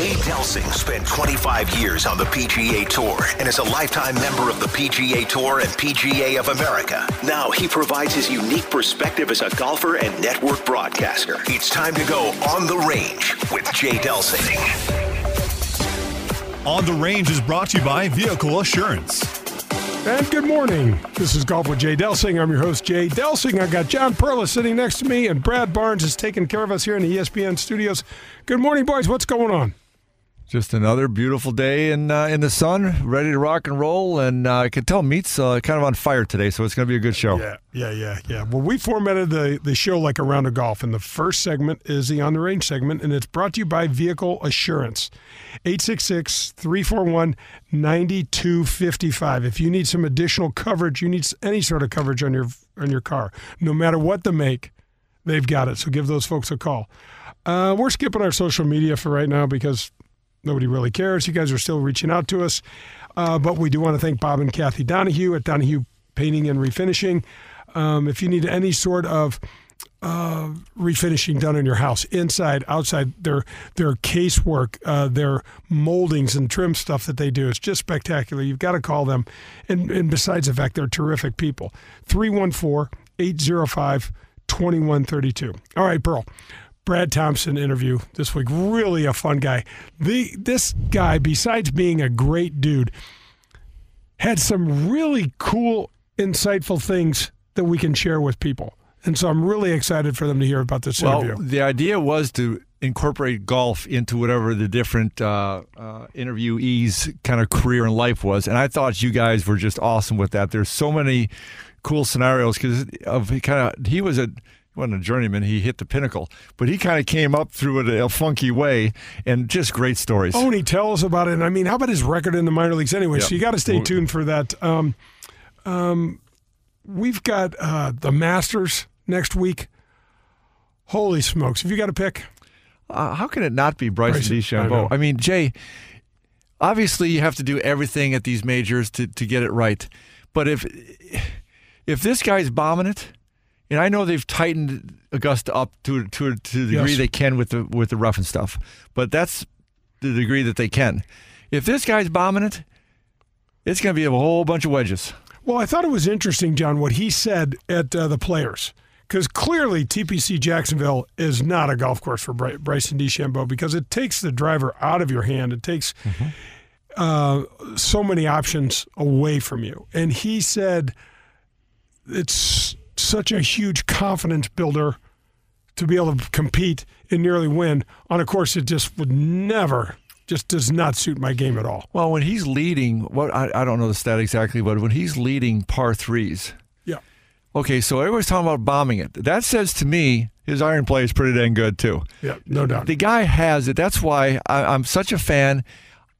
Jay Delsing spent 25 years on the PGA Tour and is a lifetime member of the PGA Tour and PGA of America. Now he provides his unique perspective as a golfer and network broadcaster. It's time to go on the range with Jay Delsing. On the Range is brought to you by Vehicle Assurance. And good morning. This is Golf with Jay Delsing. I'm your host, Jay Delsing. I got John Perla sitting next to me, and Brad Barnes is taking care of us here in the ESPN studios. Good morning, boys. What's going on? Just another beautiful day in uh, in the sun, ready to rock and roll, and uh, I can tell meat's uh, kind of on fire today, so it's going to be a good show. Yeah, yeah, yeah, yeah. Well, we formatted the, the show like a round of golf, and the first segment is the On the Range segment, and it's brought to you by Vehicle Assurance. 866 341 9255. If you need some additional coverage, you need any sort of coverage on your on your car, no matter what the make, they've got it. So give those folks a call. Uh, we're skipping our social media for right now because nobody really cares. You guys are still reaching out to us. Uh, but we do want to thank Bob and Kathy Donahue at Donahue Painting and Refinishing. Um, if you need any sort of uh, refinishing done in your house, inside, outside, their their casework, uh, their moldings and trim stuff that they do is just spectacular. You've got to call them. And, and besides the fact, they're terrific people. 314 805 2132. All right, Pearl. Brad Thompson interview this week. Really a fun guy. The this guy, besides being a great dude, had some really cool, insightful things that we can share with people. And so I'm really excited for them to hear about this Well, interview. the idea was to incorporate golf into whatever the different uh, uh, interviewees' kind of career and life was, and I thought you guys were just awesome with that. There's so many cool scenarios because of kind of he was a wasn't a journeyman. He hit the pinnacle, but he kind of came up through it a funky way, and just great stories. Oni, tell us about it. And I mean, how about his record in the minor leagues anyway? Yep. So you got to stay tuned for that. Um, um, we've got uh, the Masters next week. Holy smokes! Have you got a pick? Uh, how can it not be Bryson, Bryson, I. DeChambeau? I, mean, Jay, obviously you have to do everything at these majors to, to get it right. But if if this guy's bombing it, and I know they've tightened Augusta up to to, to the degree Yes. they can with the with the rough and stuff, but that's the degree that they can. If this guy's bombing it, it's going to be a whole bunch of wedges. Well, I thought it was interesting, John, what he said at uh, the Players, because clearly TPC Jacksonville is not a golf course for Bry- Bryson DeChambeau because it takes the driver out of your hand. It takes uh, so many options away from you. And he said it's such a huge confidence builder to be able to compete and nearly win on a course that just would never, just does not suit my game at all. Well, when he's leading, what I, I don't know the stat exactly, but when he's leading par threes, Yeah. Okay, so everybody's talking about bombing it. That says to me his iron play is pretty dang good too. Yeah, no doubt. The guy has it. That's why I, I'm such a fan.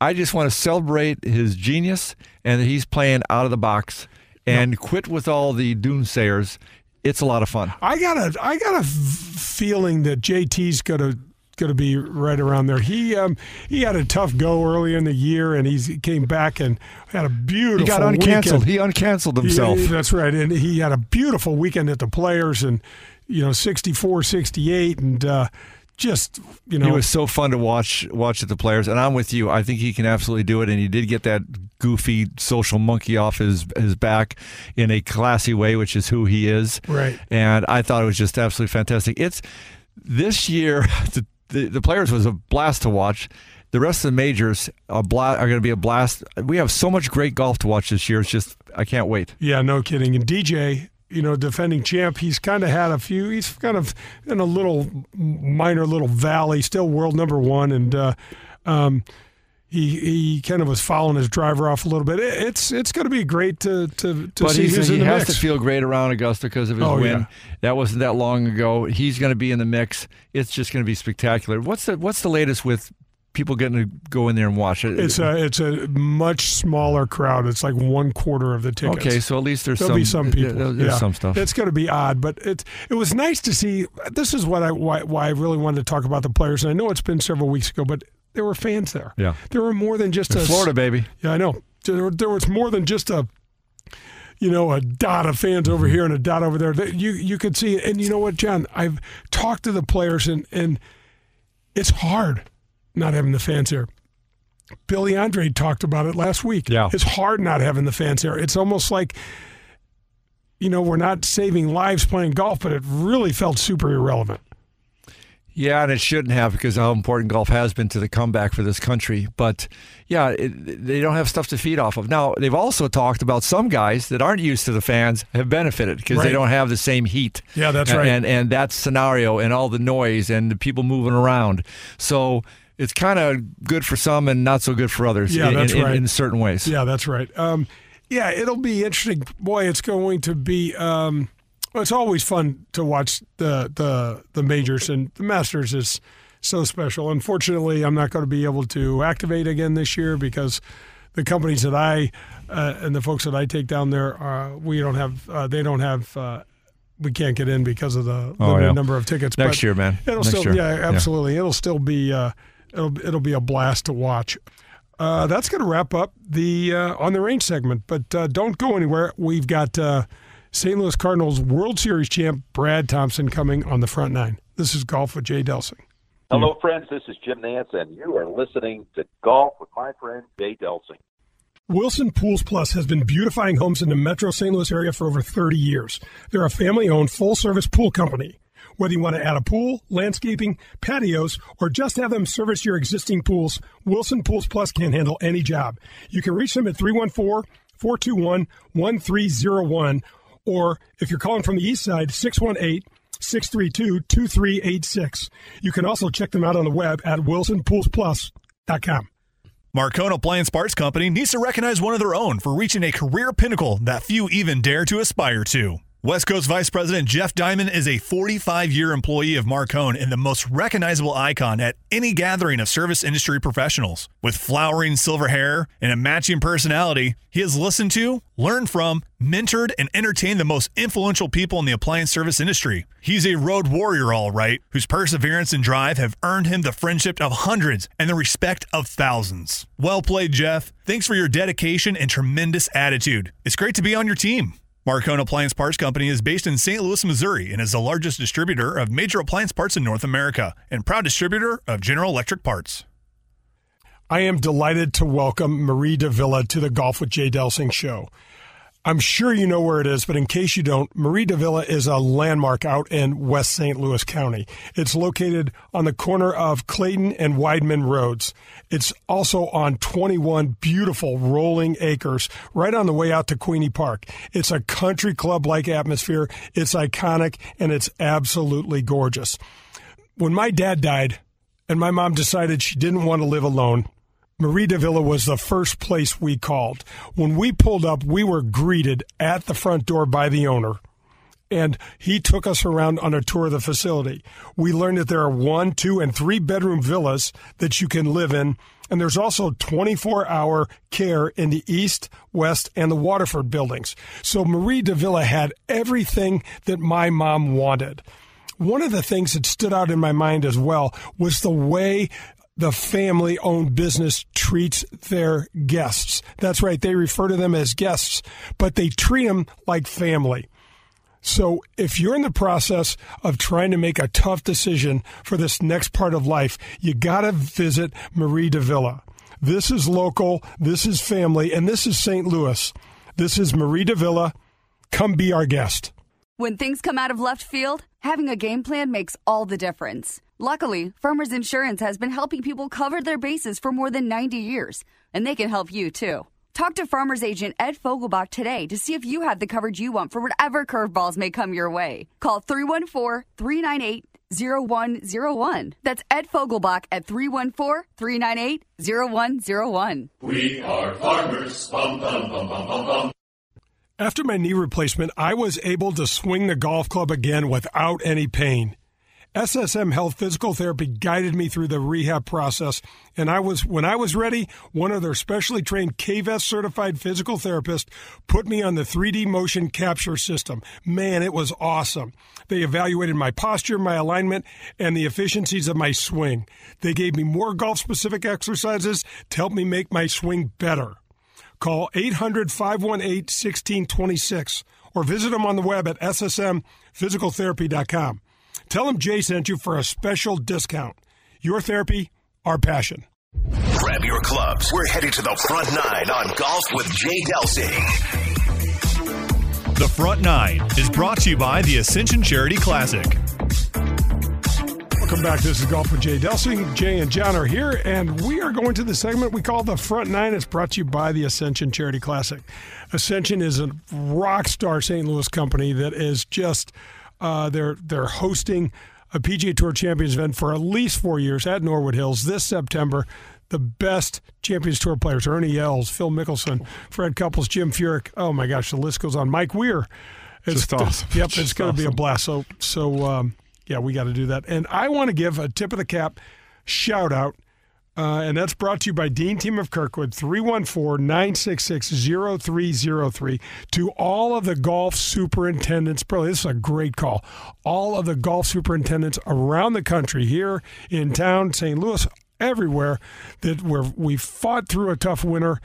I just want to celebrate his genius and that he's playing out of the box and quit with all the doomsayers. It's a lot of fun. I got a I got a feeling that JT's gonna gonna be right around there. He um he had a tough go early in the year, and he came back and had a beautiful. He got weekend. uncanceled. He uncanceled himself. He- that's right, and he had a beautiful weekend at the Players, and you know 64, 68, and uh, just you know He was so fun to watch watch at the players, and I'm with you. I think he can absolutely do it, and he did get that goofy social monkey off his his back in a classy way, which is who he is. Right. And I thought it was just absolutely fantastic. It's this year the the, the players was a blast to watch. The rest of the majors are, bla- are going to be a blast. We have so much great golf to watch this year. It's just I can't wait. Yeah, no kidding. And DJ, you know, defending champ, he's kind of had a few. He's kind of in a little minor little valley, still world number one, and uh, um, he he kind of was following his driver off a little bit. It, it's it's going to be great to to, to but see he's, who's he in the has mix. to feel great around Augusta because of his Oh, win. yeah. That wasn't that long ago. He's going to be in the mix. It's just going to be spectacular. What's the What's the latest with people getting to go in there and watch it? it's a it's a much smaller crowd. It's like one quarter of the tickets. okay. So at least there's There'll some be some people. there- There's yeah. some stuff. It's going to be odd, but it it was nice to see. This is what I why, why I really wanted to talk about the players. And I know it's been several weeks ago, but there were fans there. Yeah. there were more than just a Florida, baby. Yeah, I know. There, there was more than just a, you know, a dot of fans over mm-hmm. here and a dot over there. That You you could see, and you know what, John? I've talked to the players, and and it's hard. not having the fans here. Billy Andrade talked about it last week. Yeah. It's hard not having the fans here. It's almost like, you know, we're not saving lives playing golf, but it really felt super irrelevant. Yeah, and it shouldn't have because how important golf has been to the comeback for this country. But yeah, it, they don't have stuff to feed off of. Now, they've also talked about some guys that aren't used to the fans have benefited because Right. they don't have the same heat. Yeah, that's And- right. And and that scenario and all the noise and the people moving around. So it's kind of good for some and not so good for others. Yeah, in, that's in, right. in certain ways. Yeah, that's right. Um, yeah, it'll be interesting. Boy, it's going to be. Um, well, it's always fun to watch the the the majors and the Masters is so special. Unfortunately, I'm not going to be able to activate again this year because the companies that I uh, and the folks that I take down there, uh, we don't have. Uh, they don't have. Uh, we can't get in because of the Oh, limited yeah. number of tickets. Next but year, man. It'll Next still, year. yeah, Yeah. absolutely. It'll still be. Uh, it'll it'll be a blast to watch. Uh, that's going to wrap up the uh, on the range segment. But uh, don't go anywhere. We've got uh, St. Louis Cardinals World Series champ Brad Thompson coming on the front nine. This is golf with Jay Delsing. Hello, friends. This is Jim Nantz, and you are listening to Golf with my friend Jay Delsing. Wilson Pools Plus has been beautifying homes in the metro St. Louis area for over 30 years. They're a family owned full service pool company. Whether you want to add a pool, landscaping, patios, or just have them service your existing pools, Wilson Pools Plus can handle any job. You can reach them at 314 421 1301, or if you're calling from the east side, 618 632 2386. You can also check them out on the web at wilsonpoolsplus.com. Marcone Appliance Parts Company needs to recognize one of their own for reaching a career pinnacle that few even dare to aspire to. West Coast Vice President Jeff Diamond is a 45 year employee of Marcone and the most recognizable icon at any gathering of service industry professionals. With flowering silver hair and a matching personality, he has listened to, learned from, mentored, and entertained the most influential people in the appliance service industry. He's a road warrior, all right, whose perseverance and drive have earned him the friendship of hundreds and the respect of thousands. Well played, Jeff. Thanks for your dedication and tremendous attitude. It's great to be on your team. Marcone Appliance Parts Company is based in St. Louis, Missouri, and is the largest distributor of major appliance parts in North America and proud distributor of General Electric Parts. I am delighted to welcome Mari de Villa to the Golf with Jay Delsing show. I'm sure you know where it is, but in case you don't, Mari de Villa is a landmark out in West St. Louis County. It's located on the corner of Clayton and Weidman Roads. It's also on 21 beautiful rolling acres right on the way out to Queeny Park. It's a country club like atmosphere. It's iconic and it's absolutely gorgeous. When my dad died and my mom decided she didn't want to live alone, Mari de Villa was the first place we called. When we pulled up, we were greeted at the front door by the owner. And he took us around on a tour of the facility. We learned that there are one, two, and three bedroom villas that you can live in. And there's also 24 hour care in the East, West, and the Waterford buildings. So Mari de Villa had everything that my mom wanted. One of the things that stood out in my mind as well was the way the family owned business treats their guests. That's right, they refer to them as guests, but they treat them like family. So if you're in the process of trying to make a tough decision for this next part of life, you got to visit Mari de Villa. This is local, this is family, and this is St. Louis. This is Mari de Villa. Come be our guest. When things come out of left field, having a game plan makes all the difference. Luckily, Farmers Insurance has been helping people cover their bases for more than 90 years, and they can help you too. Talk to Farmers Agent Ed Fogelbach today to see if you have the coverage you want for whatever curveballs may come your way. Call 314 398 0101. That's Ed Fogelbach at 314 398 0101. We are farmers. Bum, bum, bum. After my knee replacement, I was able to swing the golf club again without any pain. SSM Health Physical Therapy guided me through the rehab process, and I was when I was ready, one of their specially trained KVES certified physical therapists put me on the 3D motion capture system. Man, it was awesome. They evaluated my posture, my alignment, and the efficiencies of my swing. They gave me more golf specific exercises to help me make my swing better. Call 800 518 1626 or visit them on the web at ssmphysicaltherapy.com. Tell them Jay sent you for a special discount. Your therapy, our passion. Grab your clubs. We're headed to the front nine on Golf with Jay Delsing. The Front Nine is brought to you by the Ascension Charity Classic. Welcome back. This is Golf with Jay Delsing. Jay and John are here, and we are going to the segment we call the Front Nine. It's brought to you by the Ascension Charity Classic. Ascension is a rock star St. Louis company that is just uh, they're they're hosting a PGA Tour Champions event for at least four years at Norwood Hills this September. The best Champions Tour players: Ernie Els, Phil Mickelson, Fred Couples, Jim Furyk. Oh my gosh, the list goes on. Mike Weir. It's Just awesome. Yep, Just it's going to be a blast. So so um, yeah, we got to do that. And I want to give a tip of the cap shout out. Uh, and that's brought to you by Dean Team of Kirkwood, 314 966 0303. To all of the golf superintendents, probably this is a great call. All of the golf superintendents around the country, here in town, St. Louis, everywhere, that where we fought through a tough winter.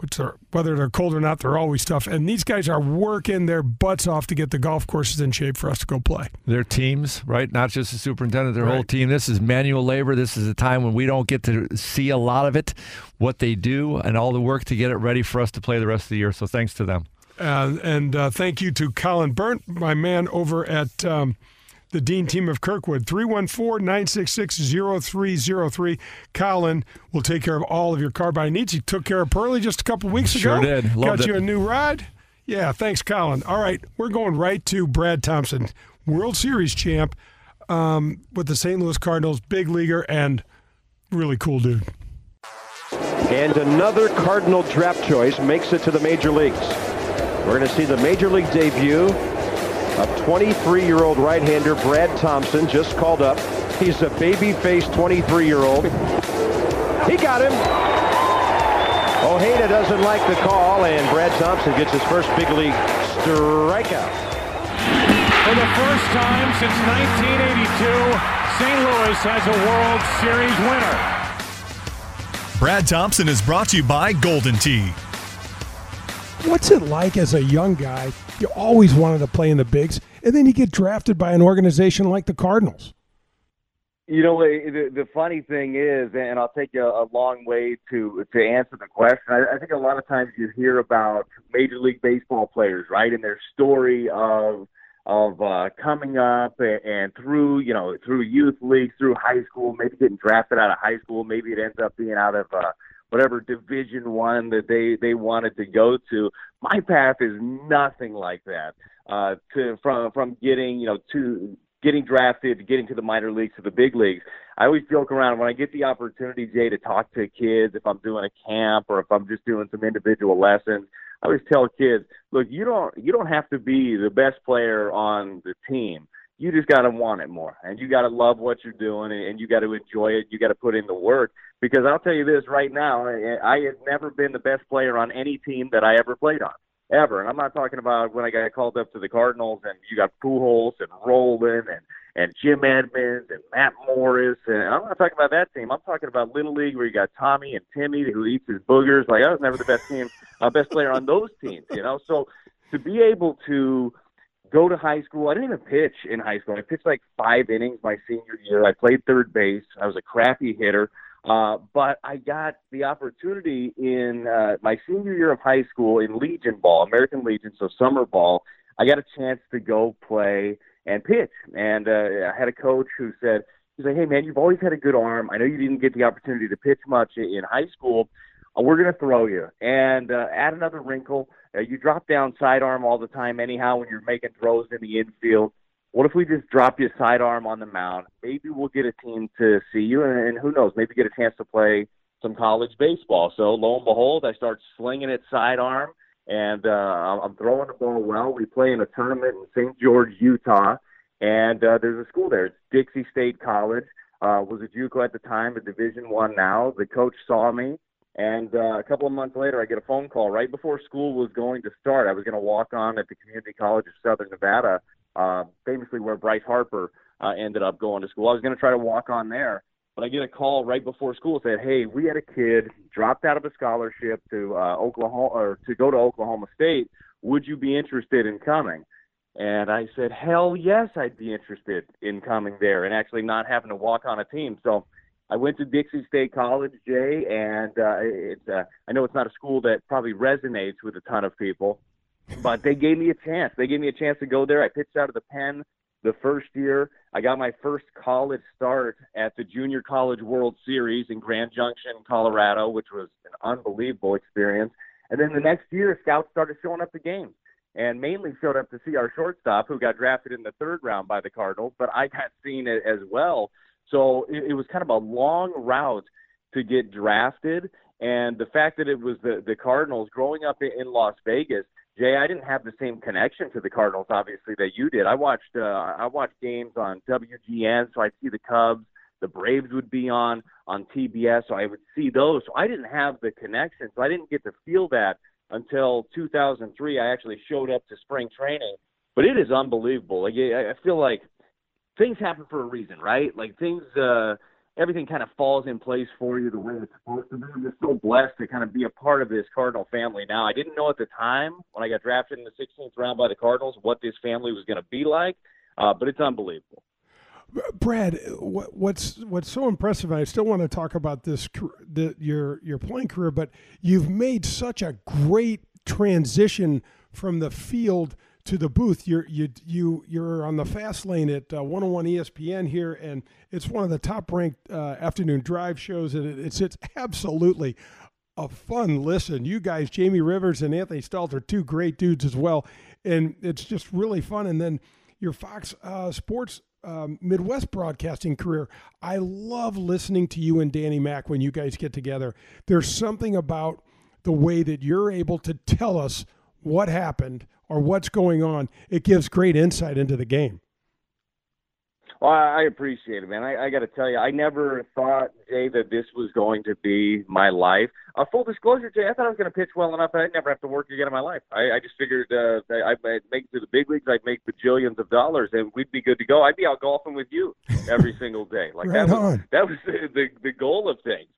Which are, whether they're cold or not, they're always tough. And these guys are working their butts off to get the golf courses in shape for us to go play. Their teams, right? Not just the superintendent, their whole team. This is manual labor. This is a time when we don't get to see a lot of it, what they do, and all the work to get it ready for us to play the rest of the year. So thanks to them. Uh, and uh, thank you to Colin Burnt, my man over at um, the Dean team of Kirkwood. 314 966 0303. Colin will take care of all of your car buying needs. He took care of Pearlie just a couple weeks Sure ago. did. Loved Got you it. a new ride. Yeah, thanks, Colin. All right, we're going right to Brad Thompson, World Series champ um, with the St. Louis Cardinals, big leaguer, and really cool dude. And another Cardinal draft choice makes it to the major leagues. We're going to see the major league debut of 23-year-old right-hander Brad Thompson, just called up. He's a baby-faced 23-year-old. He got him. Ojeda doesn't like the call, and Brad Thompson gets his first big league strikeout. For the first time since 1982, St. Louis has a World Series winner. Brad Thompson is brought to you by Golden Tee. What's it like as a young guy? You always wanted to play in the bigs, and then you get drafted by an organization like the Cardinals. You know, the, the funny thing is, and I'll take you a, a long way to to answer the question. I, I think a lot of times you hear about Major League Baseball players, right, and their story of of uh, coming up and, and through you know through youth leagues, through high school, maybe getting drafted out of high school, maybe it ends up being out of uh, whatever Division One that they they wanted to go to. My path is nothing like that. Uh, to from from getting you know to getting drafted, to getting to the minor leagues, to the big leagues. I always joke around when I get the opportunity, Jay, to talk to kids, if I'm doing a camp or if I'm just doing some individual lessons. I always tell kids, look, you don't you don't have to be the best player on the team. You just got to want it more, and you got to love what you're doing, and, you got to enjoy it. You got to put in the work. Because I'll tell you this right now, I, I have never been the best player on any team that I ever played on ever. And I'm not talking about when I got called up to the Cardinals and you got Pujols and Rolen and and Jim Edmonds and Matt Morris. And I'm not talking about that team. I'm talking about Little League where you got Tommy and Timmy who eats his boogers. Like I was never the best team, uh, best player on those teams. You know, so to be able to go to high school. I didn't even pitch in high school. I pitched like five innings my senior year. I played third base. I was a crappy hitter. Uh, but I got the opportunity in uh, my senior year of high school in Legion ball, American Legion, so summer ball. I got a chance to go play and pitch. And uh, I had a coach who said, he's like, hey, man, you've always had a good arm. I know you didn't get the opportunity to pitch much in high school. Uh, we're going to throw you. And uh, add another wrinkle. Uh, you drop down sidearm all the time, anyhow, when you're making throws in the infield. What if we just drop your sidearm on the mound? Maybe we'll get a team to see you, and, and who knows, maybe get a chance to play some college baseball. So lo and behold, I start slinging it sidearm, and uh, I'm throwing the ball well. We play in a tournament in St. George, Utah, and uh, there's a school there. It's Dixie State College. Uh, was a JUCO at the time, a Division One now. The coach saw me, and uh, a couple of months later, I get a phone call right before school was going to start. I was going to walk on at the Community College of Southern Nevada, uh, famously where Bryce Harper uh, ended up going to school. I was going to try to walk on there, but I get a call right before school said, "Hey, we had a kid dropped out of a scholarship to uh, Oklahoma or to go to Oklahoma State. Would you be interested in coming?" And I said, "Hell yes, I'd be interested in coming there and actually not having to walk on a team." So I went to Dixie State College, Jay, and uh, it's uh, I know it's not a school that probably resonates with a ton of people, but they gave me a chance. They gave me a chance to go there. I pitched out of the pen the first year. I got my first college start at the Junior College World Series in Grand Junction, Colorado, which was an unbelievable experience. And then the next year, scouts started showing up to games and mainly showed up to see our shortstop who got drafted in the third round by the Cardinals, but I got seen as well. So it, it was kind of a long route to get drafted. And the fact that it was the, the Cardinals growing up in, in Las Vegas, Jay, I didn't have the same connection to the Cardinals, obviously, that you did. I watched uh, I watched games on WGN, so I'd see the Cubs. The Braves would be on on TBS, so I would see those. So I didn't have the connection, so I didn't get to feel that until 2003. I actually showed up to spring training, but it is unbelievable. Like I feel like things happen for a reason, right? Like things, uh, everything kind of falls in place for you the way it's supposed to be. I'm just so blessed to kind of be a part of this Cardinal family now. I didn't know at the time when I got drafted in the 16th round by the Cardinals what this family was going to be like, uh, but it's unbelievable. Brad, what's what's so impressive, and I still want to talk about this the, your your playing career, but you've made such a great transition from the field to the booth. You're you you you're on the fast lane at uh, 101 ESPN here, and it's one of the top ranked uh, afternoon drive shows, and it's it's absolutely a fun listen. You guys, Jamie Rivers and Anthony Stalter, are two great dudes as well, and it's just really fun. And then your Fox uh, Sports um, Midwest broadcasting career, I love listening to you and Danny Mack when you guys get together. There's something about the way that you're able to tell us what happened or what's going on. It gives great insight into the game. Well, I appreciate it, man. I, I got to tell you, I never thought, Jay, that this was going to be my life. Uh, full disclosure, Jay, I thought I was going to pitch well enough that I'd never have to work again in my life. I, I just figured uh, I'd make it to the big leagues, I'd make bajillions of dollars, and we'd be good to go. I'd be out golfing with you every single day. Like right that was on. that was the, the the goal of things.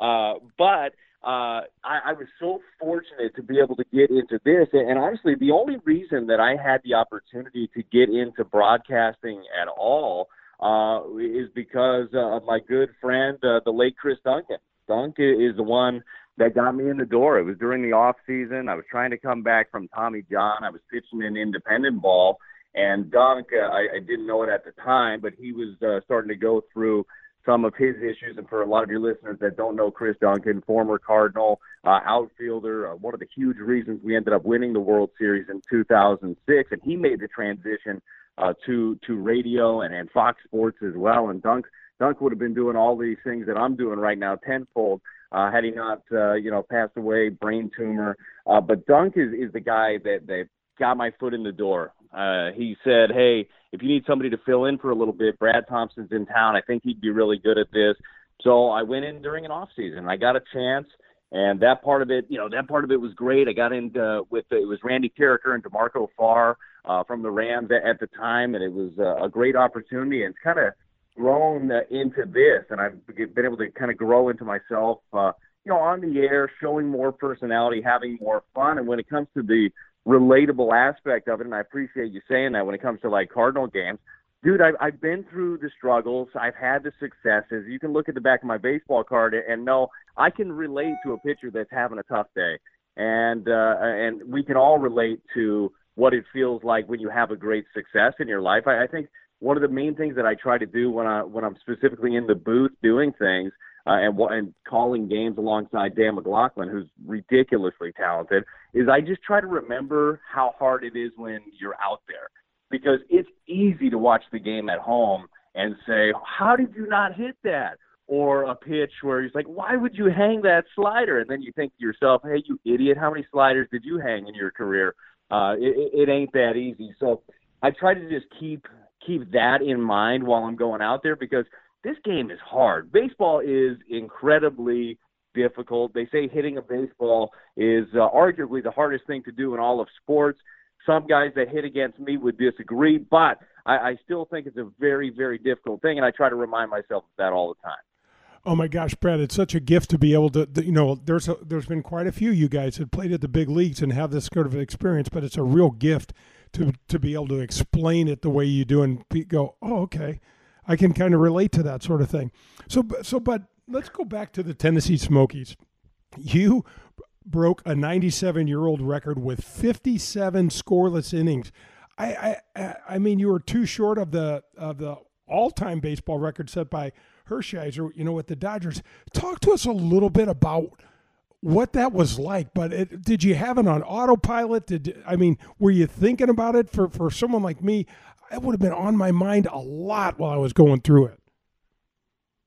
Uh, but uh, I, I was so fortunate to be able to get into this. And, honestly, the only reason that I had the opportunity to get into broadcasting at all uh, is because uh, of my good friend, uh, the late Chris Duncan. Dunk is the one that got me in the door. It was during the off season. I was trying to come back from Tommy John. I was pitching an independent ball, and Dunk, uh, I, I didn't know it at the time, but he was uh, starting to go through some of his issues. And for a lot of your listeners that don't know Chris Duncan, former Cardinal uh, outfielder, uh, one of the huge reasons we ended up winning the World Series in 2006, and he made the transition uh, to to radio and, and Fox Sports as well. And Dunk Dunk would have been doing all these things that I'm doing right now tenfold. Uh, had he not, uh, you know, passed away, brain tumor. Uh, but Dunk is, is the guy that, that got my foot in the door. Uh, he said, "Hey, if you need somebody to fill in for a little bit, Brad Thompson's in town. I think he'd be really good at this." So I went in during an off season. I got a chance, and that part of it, you know, that part of it was great. I got into with it was Randy Karraker and DeMarco Farr uh, from the Rams at, at the time, and it was uh, a great opportunity. And it's kind of grown uh, into this, and I've been able to kind of grow into myself. Uh, you know, on the air, showing more personality, having more fun, and when it comes to the relatable aspect of it, and I appreciate you saying that when it comes to like Cardinal games. Dude, I've, I've been through the struggles. I've had the successes. You can look at the back of my baseball card and know I can relate to a pitcher that's having a tough day, and uh, and we can all relate to what it feels like when you have a great success in your life. I, I think one of the main things that I try to do when I when I'm specifically in the booth doing things uh, and and calling games alongside Dan McLaughlin, who's ridiculously talented, is I just try to remember how hard it is when you're out there because it's easy to watch the game at home and say, "How did you not hit that?" Or a pitch where he's like, "Why would you hang that slider?" And then you think to yourself, "Hey, you idiot! How many sliders did you hang in your career?" Uh, it, it ain't that easy. So I try to just keep keep that in mind while I'm going out there because this game is hard. Baseball is incredibly difficult. They say hitting a baseball is uh, arguably the hardest thing to do in all of sports. Some guys that hit against me would disagree, but I, I still think it's a very, very difficult thing, and I try to remind myself of that all the time. Oh my gosh, Brad! It's such a gift to be able to, you know, there's a, there's been quite a few you guys that played at the big leagues and have this sort of experience, but it's a real gift to to be able to explain it the way you do and go, oh, okay, I can kind of relate to that sort of thing. So, so, but let's go back to the Tennessee Smokies. You broke a 97 year old record with 57 scoreless innings. I, I, I mean, you were too short of the of the all time baseball record set by Hershiser. You know, with the Dodgers. Talk to us a little bit about what that was like. But it, did you have it on autopilot? Did I mean, were you thinking about it for for someone like me? It would have been on my mind a lot while I was going through it.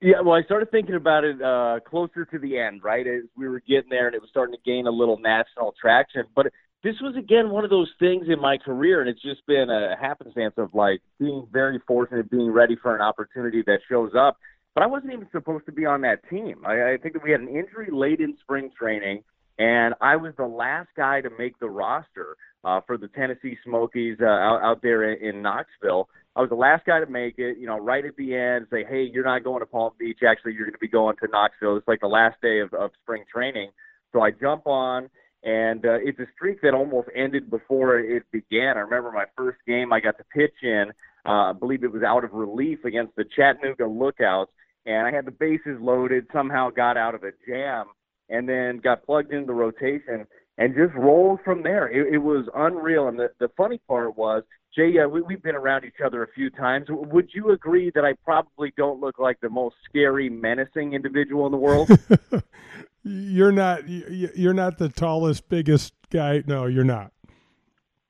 Yeah, well, I started thinking about it uh, closer to the end, right? As we were getting there, and it was starting to gain a little national traction. But this was again one of those things in my career, and it's just been a happenstance of like being very fortunate, being ready for an opportunity that shows up. But I wasn't even supposed to be on that team. I, I think that we had an injury late in spring training, and I was the last guy to make the roster uh, for the Tennessee Smokies uh, out, out there in, in Knoxville. I was the last guy to make it, you know, right at the end, say, hey, you're not going to Palm Beach. Actually, you're going to be going to Knoxville. It's like the last day of, of spring training. So I jump on, and uh, it's a streak that almost ended before it began. I remember my first game, I got to pitch in, uh, I believe it was out of relief against the Chattanooga Lookouts, and I had the bases loaded, somehow got out of a jam, and then got plugged into the rotation and just rolled from there. It, it was unreal. And the, the funny part was, Jay, uh, we, we've been around each other a few times. Would you agree that I probably don't look like the most scary, menacing individual in the world? you're not. You're not the tallest, biggest guy. No, you're not.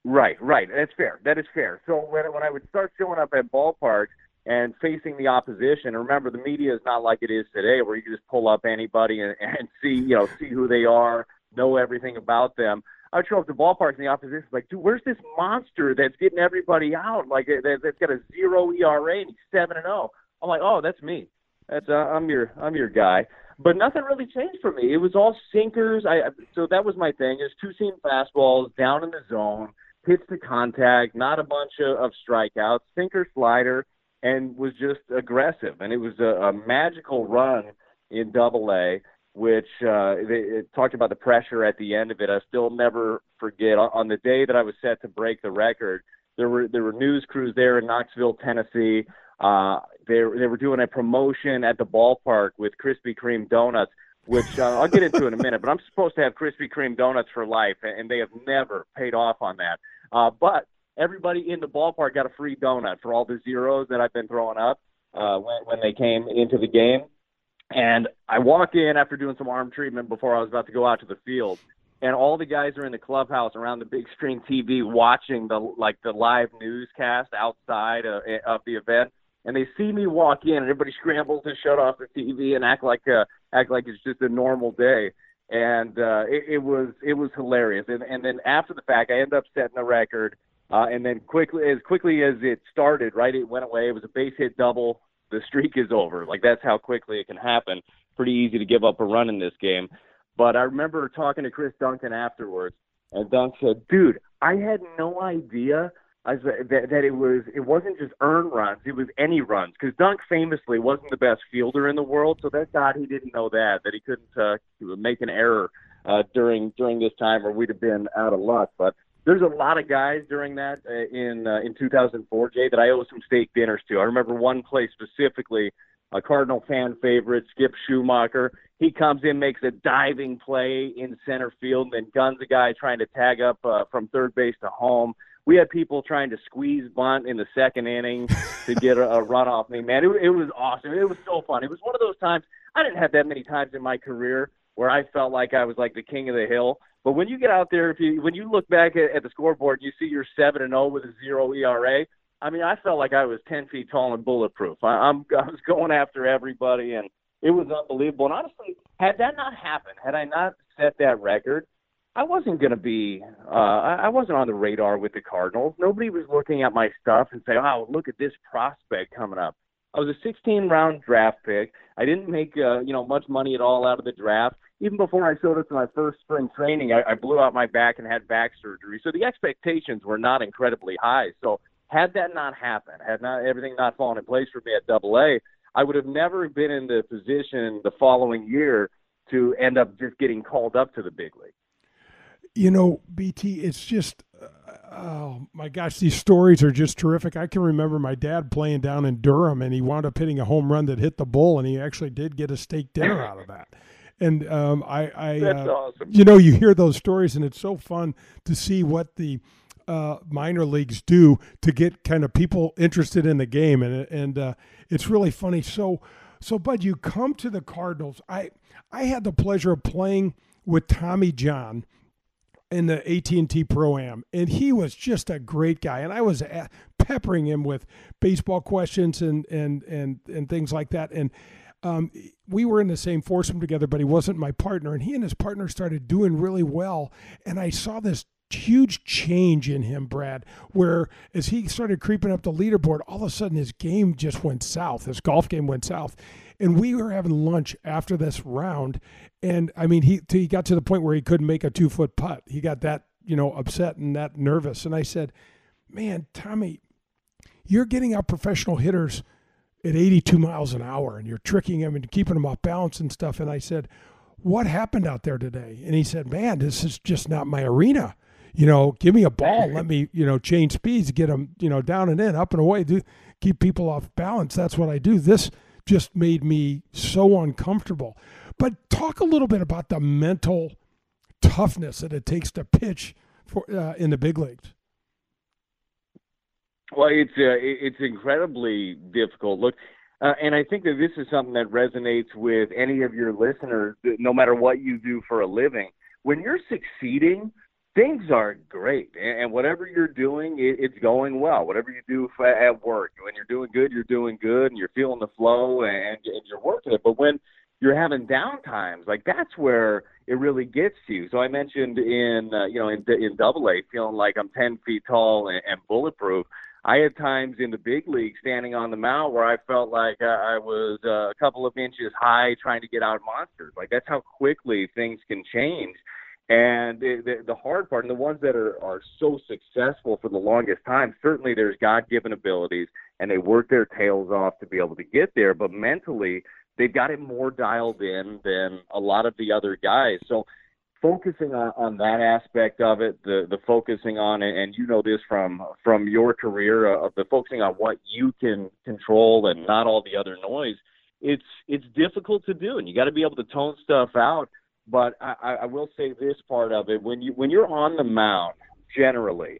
Right, right. That's fair. That is fair. So when when I would start showing up at ballparks and facing the opposition, remember the media is not like it is today, where you can just pull up anybody and, and see, you know, see who they are, know everything about them. I would show up to ballparks and the opposition's like, dude, where's this monster that's getting everybody out? Like that, that's got a zero ERA and he's seven and zero. I'm like, oh, that's me. That's uh, I'm your I'm your guy. But nothing really changed for me. It was all sinkers. I so that was my thing. Was two seam fastballs down in the zone, hits to contact, not a bunch of, of strikeouts, sinker slider, and was just aggressive. And it was a, a magical run in Double A which uh, they talked about the pressure at the end of it. I still never forget on the day that I was set to break the record. There were there were news crews there in Knoxville, Tennessee. Uh, they they were doing a promotion at the ballpark with Krispy Kreme donuts, which uh, I'll get into in a minute. But I'm supposed to have Krispy Kreme donuts for life, and they have never paid off on that. Uh, but everybody in the ballpark got a free donut for all the zeros that I've been throwing up uh, when when they came into the game. And I walk in after doing some arm treatment before I was about to go out to the field, and all the guys are in the clubhouse around the big screen TV watching the like the live newscast outside of, of the event. And they see me walk in, and everybody scrambles to shut off the TV and act like uh, act like it's just a normal day. And uh, it, it was it was hilarious. And, and then after the fact, I end up setting a record. Uh, and then quickly, as quickly as it started, right, it went away. It was a base hit double the streak is over. Like that's how quickly it can happen. Pretty easy to give up a run in this game. But I remember talking to Chris Duncan afterwards, and Dunk said, "Dude, I had no idea." I said that, that it was it wasn't just earn runs, it was any runs because Dunk famously wasn't the best fielder in the world, so thank God he didn't know that that he couldn't uh, make an error uh, during during this time, or we'd have been out of luck. But there's a lot of guys during that uh, in uh, in 2004, Jay, that I owe some steak dinners to. I remember one play specifically, a Cardinal fan favorite, Skip Schumaker. He comes in, makes a diving play in center field, and then guns a guy trying to tag up uh, from third base to home. We had people trying to squeeze bunt in the second inning to get a, a run off me. Man, it, it was awesome. It was so fun. It was one of those times I didn't have that many times in my career where I felt like I was like the king of the hill. But when you get out there, if you when you look back at, at the scoreboard, you see you're seven and zero oh with a zero ERA. I mean, I felt like I was ten feet tall and bulletproof. I, I'm I was going after everybody, and it was unbelievable. And honestly, had that not happened, had I not set that record, I wasn't going to be. Uh, I wasn't on the radar with the Cardinals. Nobody was looking at my stuff and say, "Oh, look at this prospect coming up." I was a 16 round draft pick. I didn't make uh, you know much money at all out of the draft even before I showed up to my first spring training, I, I blew out my back and had back surgery. So the expectations were not incredibly high. So had that not happened, had not everything not fallen in place for me at Double A, I would have never been in the position the following year to end up just getting called up to the big league. You know, BT, it's just uh, oh my gosh, these stories are just terrific. I can remember my dad playing down in Durham, and he wound up hitting a home run that hit the bull, and he actually did get a steak dinner out of that. And um, I, I That's uh, awesome. you know, you hear those stories, and it's so fun to see what the uh, minor leagues do to get kind of people interested in the game, and and uh, it's really funny. So, so Bud, you come to the Cardinals. I I had the pleasure of playing with Tommy John in the AT&T Pro Am and he was just a great guy and I was a- peppering him with baseball questions and and and and things like that and um, we were in the same foursome together but he wasn't my partner and he and his partner started doing really well and I saw this huge change in him Brad where as he started creeping up the leaderboard all of a sudden his game just went south his golf game went south and we were having lunch after this round and i mean he he got to the point where he couldn't make a two foot putt. He got that you know upset and that nervous and i said man tommy you're getting out professional hitters at 82 miles an hour and you're tricking him and keeping him off balance and stuff. And i said what happened out there today? And he said man this is just not my arena. You know give me a ball. Let me you know change speeds get them you know down and in up and away do keep people off balance. That's what i do. This just made me so uncomfortable. But talk a little bit about the mental toughness that it takes to pitch for uh, in the big leagues. Well, it's uh, it's incredibly difficult. Look, uh, and I think that this is something that resonates with any of your listeners, no matter what you do for a living. When you're succeeding, things are great, and, whatever you're doing, it's going well. Whatever you do at work, when you're doing good, you're doing good, and you're feeling the flow, and, and you're working it. But when you're having down times, like that's where it really gets to you. So I mentioned in uh, you know in in Double A, feeling like I'm 10 feet tall and, and bulletproof. I had times in the big league standing on the mound where I felt like I was uh, a couple of inches high trying to get out monsters. Like that's how quickly things can change. And the, the, the hard part, and the ones that are, are so successful for the longest time, certainly there's God given abilities and they work their tails off to be able to get there. But mentally, they've got it more dialed in than a lot of the other guys. So focusing on, on that aspect of it, the the focusing on it, and you know this from from your career uh, of the focusing on what you can control and not all the other noise. It's it's difficult to do, and you got to be able to tone stuff out. But I, I I will say this part of it: when you when you're on the mound, generally,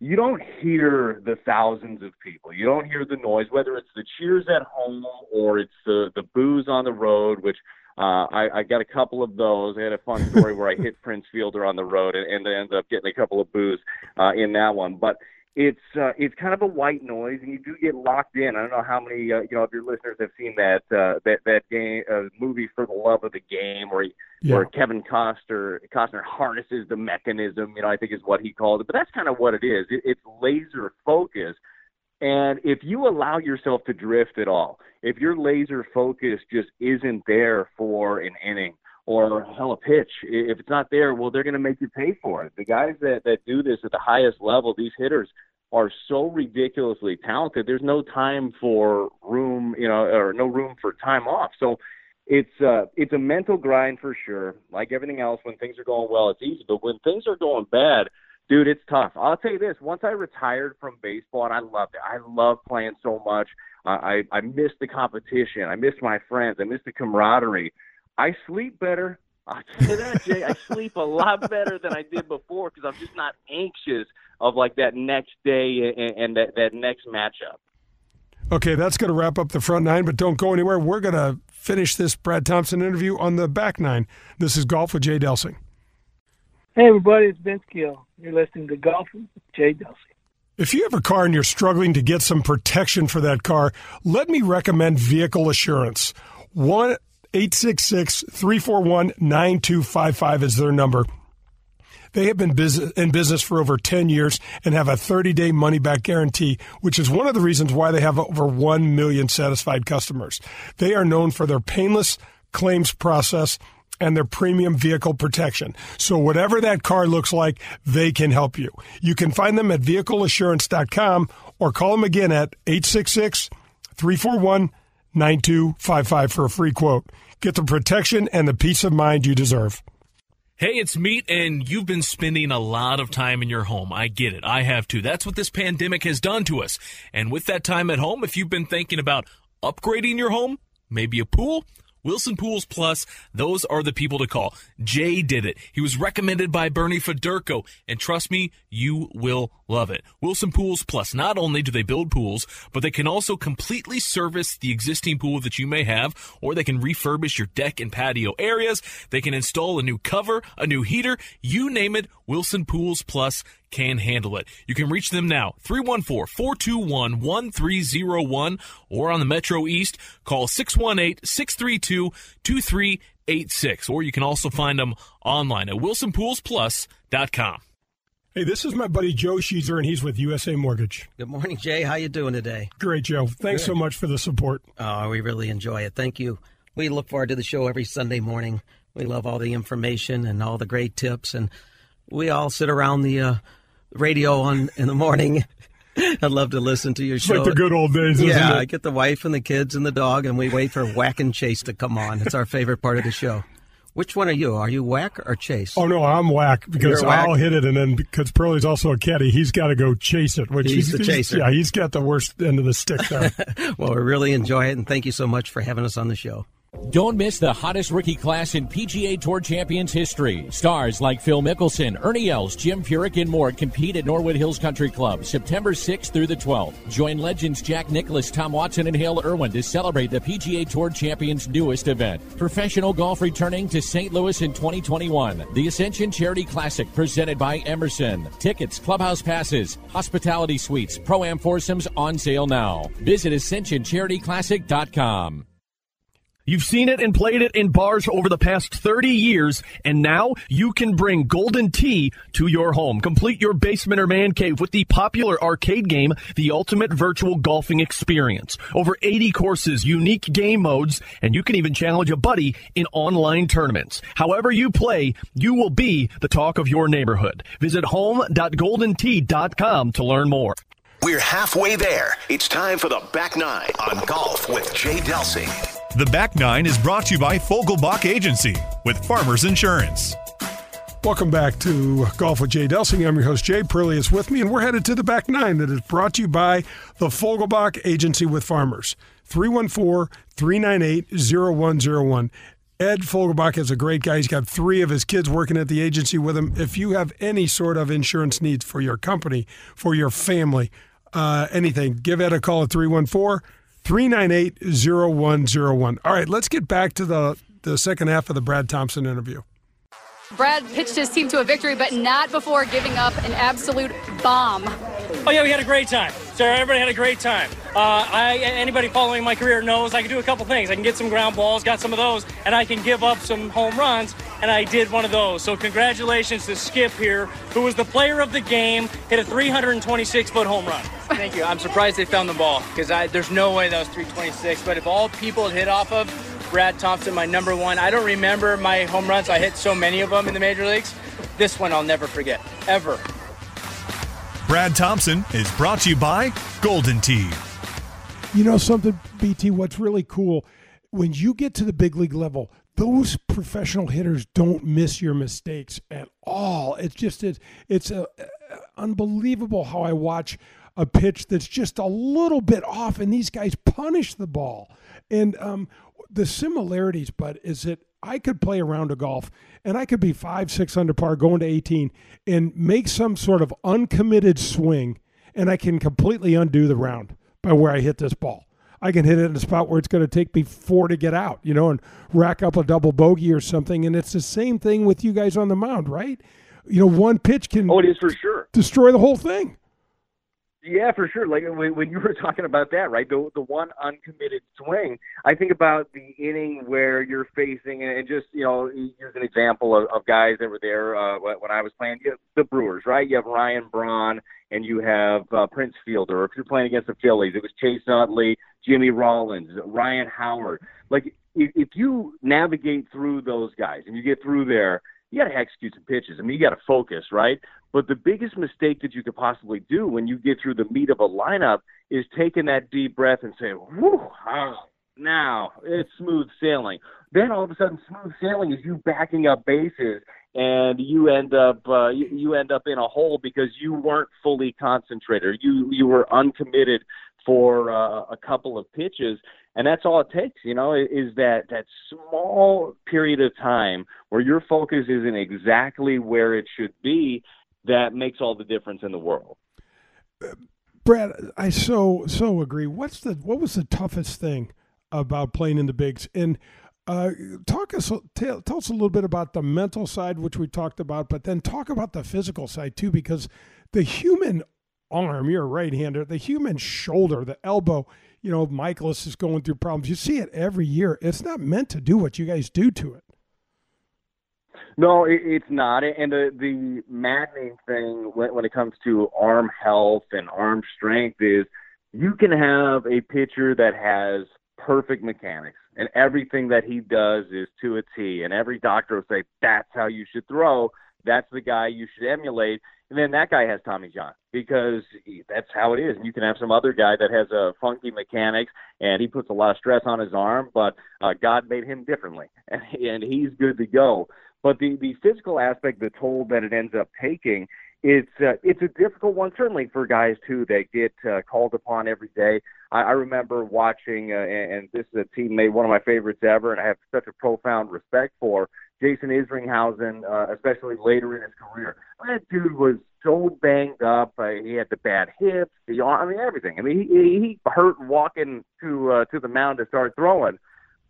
you don't hear the thousands of people. You don't hear the noise, whether it's the cheers at home or it's the the boos on the road, which uh, I, I got a couple of those. I had a fun story where I hit Prince Fielder on the road and, and ended up getting a couple of boos uh, in that one. But it's uh, it's kind of a white noise, and you do get locked in. I don't know how many uh, you know of your listeners have seen that uh, that that game uh, movie for the love of the game, where he, Yeah. where Kevin Costner Costner harnesses the mechanism. You know, I think is what he called it. But that's kind of what it is. It, it's laser focus. And if you allow yourself to drift at all, if your laser focus just isn't there for an inning or hell a pitch, if it's not there, well, they're going to make you pay for it. The guys that that do this at the highest level, these hitters are so ridiculously talented. There's no time for room, you know, or no room for time off. So it's uh it's a mental grind for sure. Like everything else, when things are going well, it's easy. But when things are going bad, dude, it's tough. I'll tell you this: once I retired from baseball, and I loved it. I love playing so much. I I, I miss the competition. I miss my friends. I miss the camaraderie. I sleep better. I'll tell you that, Jay. I sleep a lot better than I did before because I'm just not anxious of like that next day and, and that that next matchup. Okay, that's going to wrap up the front nine, but don't go anywhere. We're going to finish this Brad Thompson interview on the back nine. This is Golf with Jay Delsing. Hey, everybody, it's Vince Gill. You're listening to Golf with Jay Delsing. If you have a car and you're struggling to get some protection for that car, let me recommend Vehicle Assurance. 1 866 341 9255 is their number. They have been in business for over 10 years and have a 30 day money back guarantee, which is one of the reasons why they have over 1 million satisfied customers. They are known for their painless claims process and their premium vehicle protection. So whatever that car looks like, they can help you. You can find them at vehicleassurance.com or call them again at 866 341 9255 for a free quote. Get the protection and the peace of mind you deserve. Hey, it's Meat, and you've been spending a lot of time in your home. I get it. I have too. That's what this pandemic has done to us. And with that time at home, if you've been thinking about upgrading your home, maybe a pool, Wilson Pools Plus, those are the people to call. Jay did it. He was recommended by Bernie Federko, and trust me, you will love it. Wilson Pools Plus, not only do they build pools, but they can also completely service the existing pool that you may have, or they can refurbish your deck and patio areas. They can install a new cover, a new heater, you name it, Wilson Pools Plus can handle it. You can reach them now, 314-421-1301, or on the Metro East, call 618-632-2386, or you can also find them online at wilsonpoolsplus.com. Hey, this is my buddy Joe Sheezer, and he's with USA Mortgage. Good morning, Jay. How you doing today? Great, Joe. Thanks Good. so much for the support. Oh, we really enjoy it. Thank you. We look forward to the show every Sunday morning. We love all the information and all the great tips, and we all sit around the uh, radio on in the morning. I'd love to listen to your It's show. like the good old days, isn't yeah? I get the wife and the kids and the dog, and we wait for Whack and Chase to come on. It's our favorite part of the show. Which one are you? Are you Whack or Chase? Oh no, I'm whack because whack? I'll hit it, and then because Pearlie's also a caddy, he's got to go chase it. Which He's the chaser. Yeah, he's got the worst end of the stick there. well, we really enjoy it, and thank you so much for having us on the show. Don't miss the hottest rookie class in PGA Tour Champions history. Stars like Phil Mickelson, Ernie Els, Jim Furyk, and more compete at Norwood Hills Country Club September 6th through the 12th. Join legends Jack Nicklaus, Tom Watson, and Hale Irwin to celebrate the PGA Tour Champions' newest event. Professional golf returning to St. Louis in 2021. The Ascension Charity Classic presented by Emerson. Tickets, clubhouse passes, hospitality suites, pro-am foursomes on sale now. Visit ascensioncharityclassic.com. You've seen it and played it in bars over the past 30 years, and now you can bring Golden Tee to your home. Complete your basement or man cave with the popular arcade game, The Ultimate Virtual Golfing Experience. Over 80 courses, unique game modes, and you can even challenge a buddy in online tournaments. However you play, you will be the talk of your neighborhood. Visit home.goldentee.com to learn more. We're halfway there. It's time for the back nine on golf with Jay Delsing. The Back Nine is brought to you by Fogelbach Agency with Farmers Insurance. Welcome back to Golf with Jay Delsing. I'm your host, Jay Pearlie is with me, and we're headed to the back nine that is brought to you by the Fogelbach Agency with Farmers. 314 398 0101. Ed Fogelbach is a great guy. He's got three of his kids working at the agency with him. If you have any sort of insurance needs for your company, for your family, uh, anything, give Ed a call at 314 398 0101. All right, let's get back to the, the second half of the Brad Thompson interview. Brad pitched his team to a victory, but not before giving up an absolute bomb. Oh yeah, we had a great time. So everybody had a great time. Uh, I anybody following my career knows I can do a couple things. I can get some ground balls, got some of those, and I can give up some home runs, and I did one of those. So congratulations to Skip here, who was the player of the game, hit a 326 foot home run. Thank you. I'm surprised they found the ball because there's no way that was 326. But if all people hit off of Brad Thompson, my number one, I don't remember my home runs. I hit so many of them in the major leagues. This one I'll never forget, ever. Brad Thompson is brought to you by Golden Tee. You know something, BT? What's really cool when you get to the big league level, those professional hitters don't miss your mistakes at all. It's just it's it's a, unbelievable how I watch a pitch that's just a little bit off, and these guys punish the ball. And um, the similarities, but is that I could play a round of golf and I could be five, six under par going to 18 and make some sort of uncommitted swing, and I can completely undo the round by where I hit this ball. I can hit it in a spot where it's going to take me four to get out, you know, and rack up a double bogey or something. And it's the same thing with you guys on the mound, right? You know, one pitch can Oh, it is for sure. destroy the whole thing. Yeah, for sure. Like when, you were talking about that, right? The the one uncommitted swing. I think about the inning where you're facing, and just you know, use an example of, of guys that were there uh, when I was playing. You have the Brewers, right? You have Ryan Braun, and you have uh, Prince Fielder. If you're playing against the Phillies, it was Chase Utley, Jimmy Rollins, Ryan Howard. Like if, if you navigate through those guys and you get through there, you got to execute some pitches. I mean, you got to focus, right? But the biggest mistake that you could possibly do when you get through the meat of a lineup is taking that deep breath and say, "Whew, ah, now it's smooth sailing." Then all of a sudden, smooth sailing is you backing up bases, and you end up uh, you, you end up in a hole because you weren't fully concentrated. You you were uncommitted for uh, a couple of pitches, and that's all it takes. You know, is that that small period of time where your focus isn't exactly where it should be that makes all the difference in the world. Brad, I so so agree. What's the what was the toughest thing about playing in the bigs? And uh, talk us tell, tell us a little bit about the mental side, which we talked about, but then talk about the physical side too, because the human arm, you're a right-hander, the human shoulder, the elbow. You know, Mikolas is going through problems. You see it every year. It's not meant to do what you guys do to it. No, it, it's not. And the the maddening thing when, when it comes to arm health and arm strength is you can have a pitcher that has perfect mechanics and everything that he does is to a T and every doctor will say that's how you should throw that's the guy you should emulate and then that guy has Tommy John because that's how it is. And you can have some other guy that has a funky mechanics and he puts a lot of stress on his arm but uh, God made him differently and, and he's good to go. But the the physical aspect, the toll that it ends up taking, it's uh, it's a difficult one certainly for guys too that get uh, called upon every day. I, I remember watching, uh, and, this is a teammate, one of my favorites ever, and I have such a profound respect for Jason Isringhausen, uh, especially later in his career. That dude was so banged up. Uh, he had the bad hips, the arm, I mean everything. I mean he he hurt walking to uh, to the mound to start throwing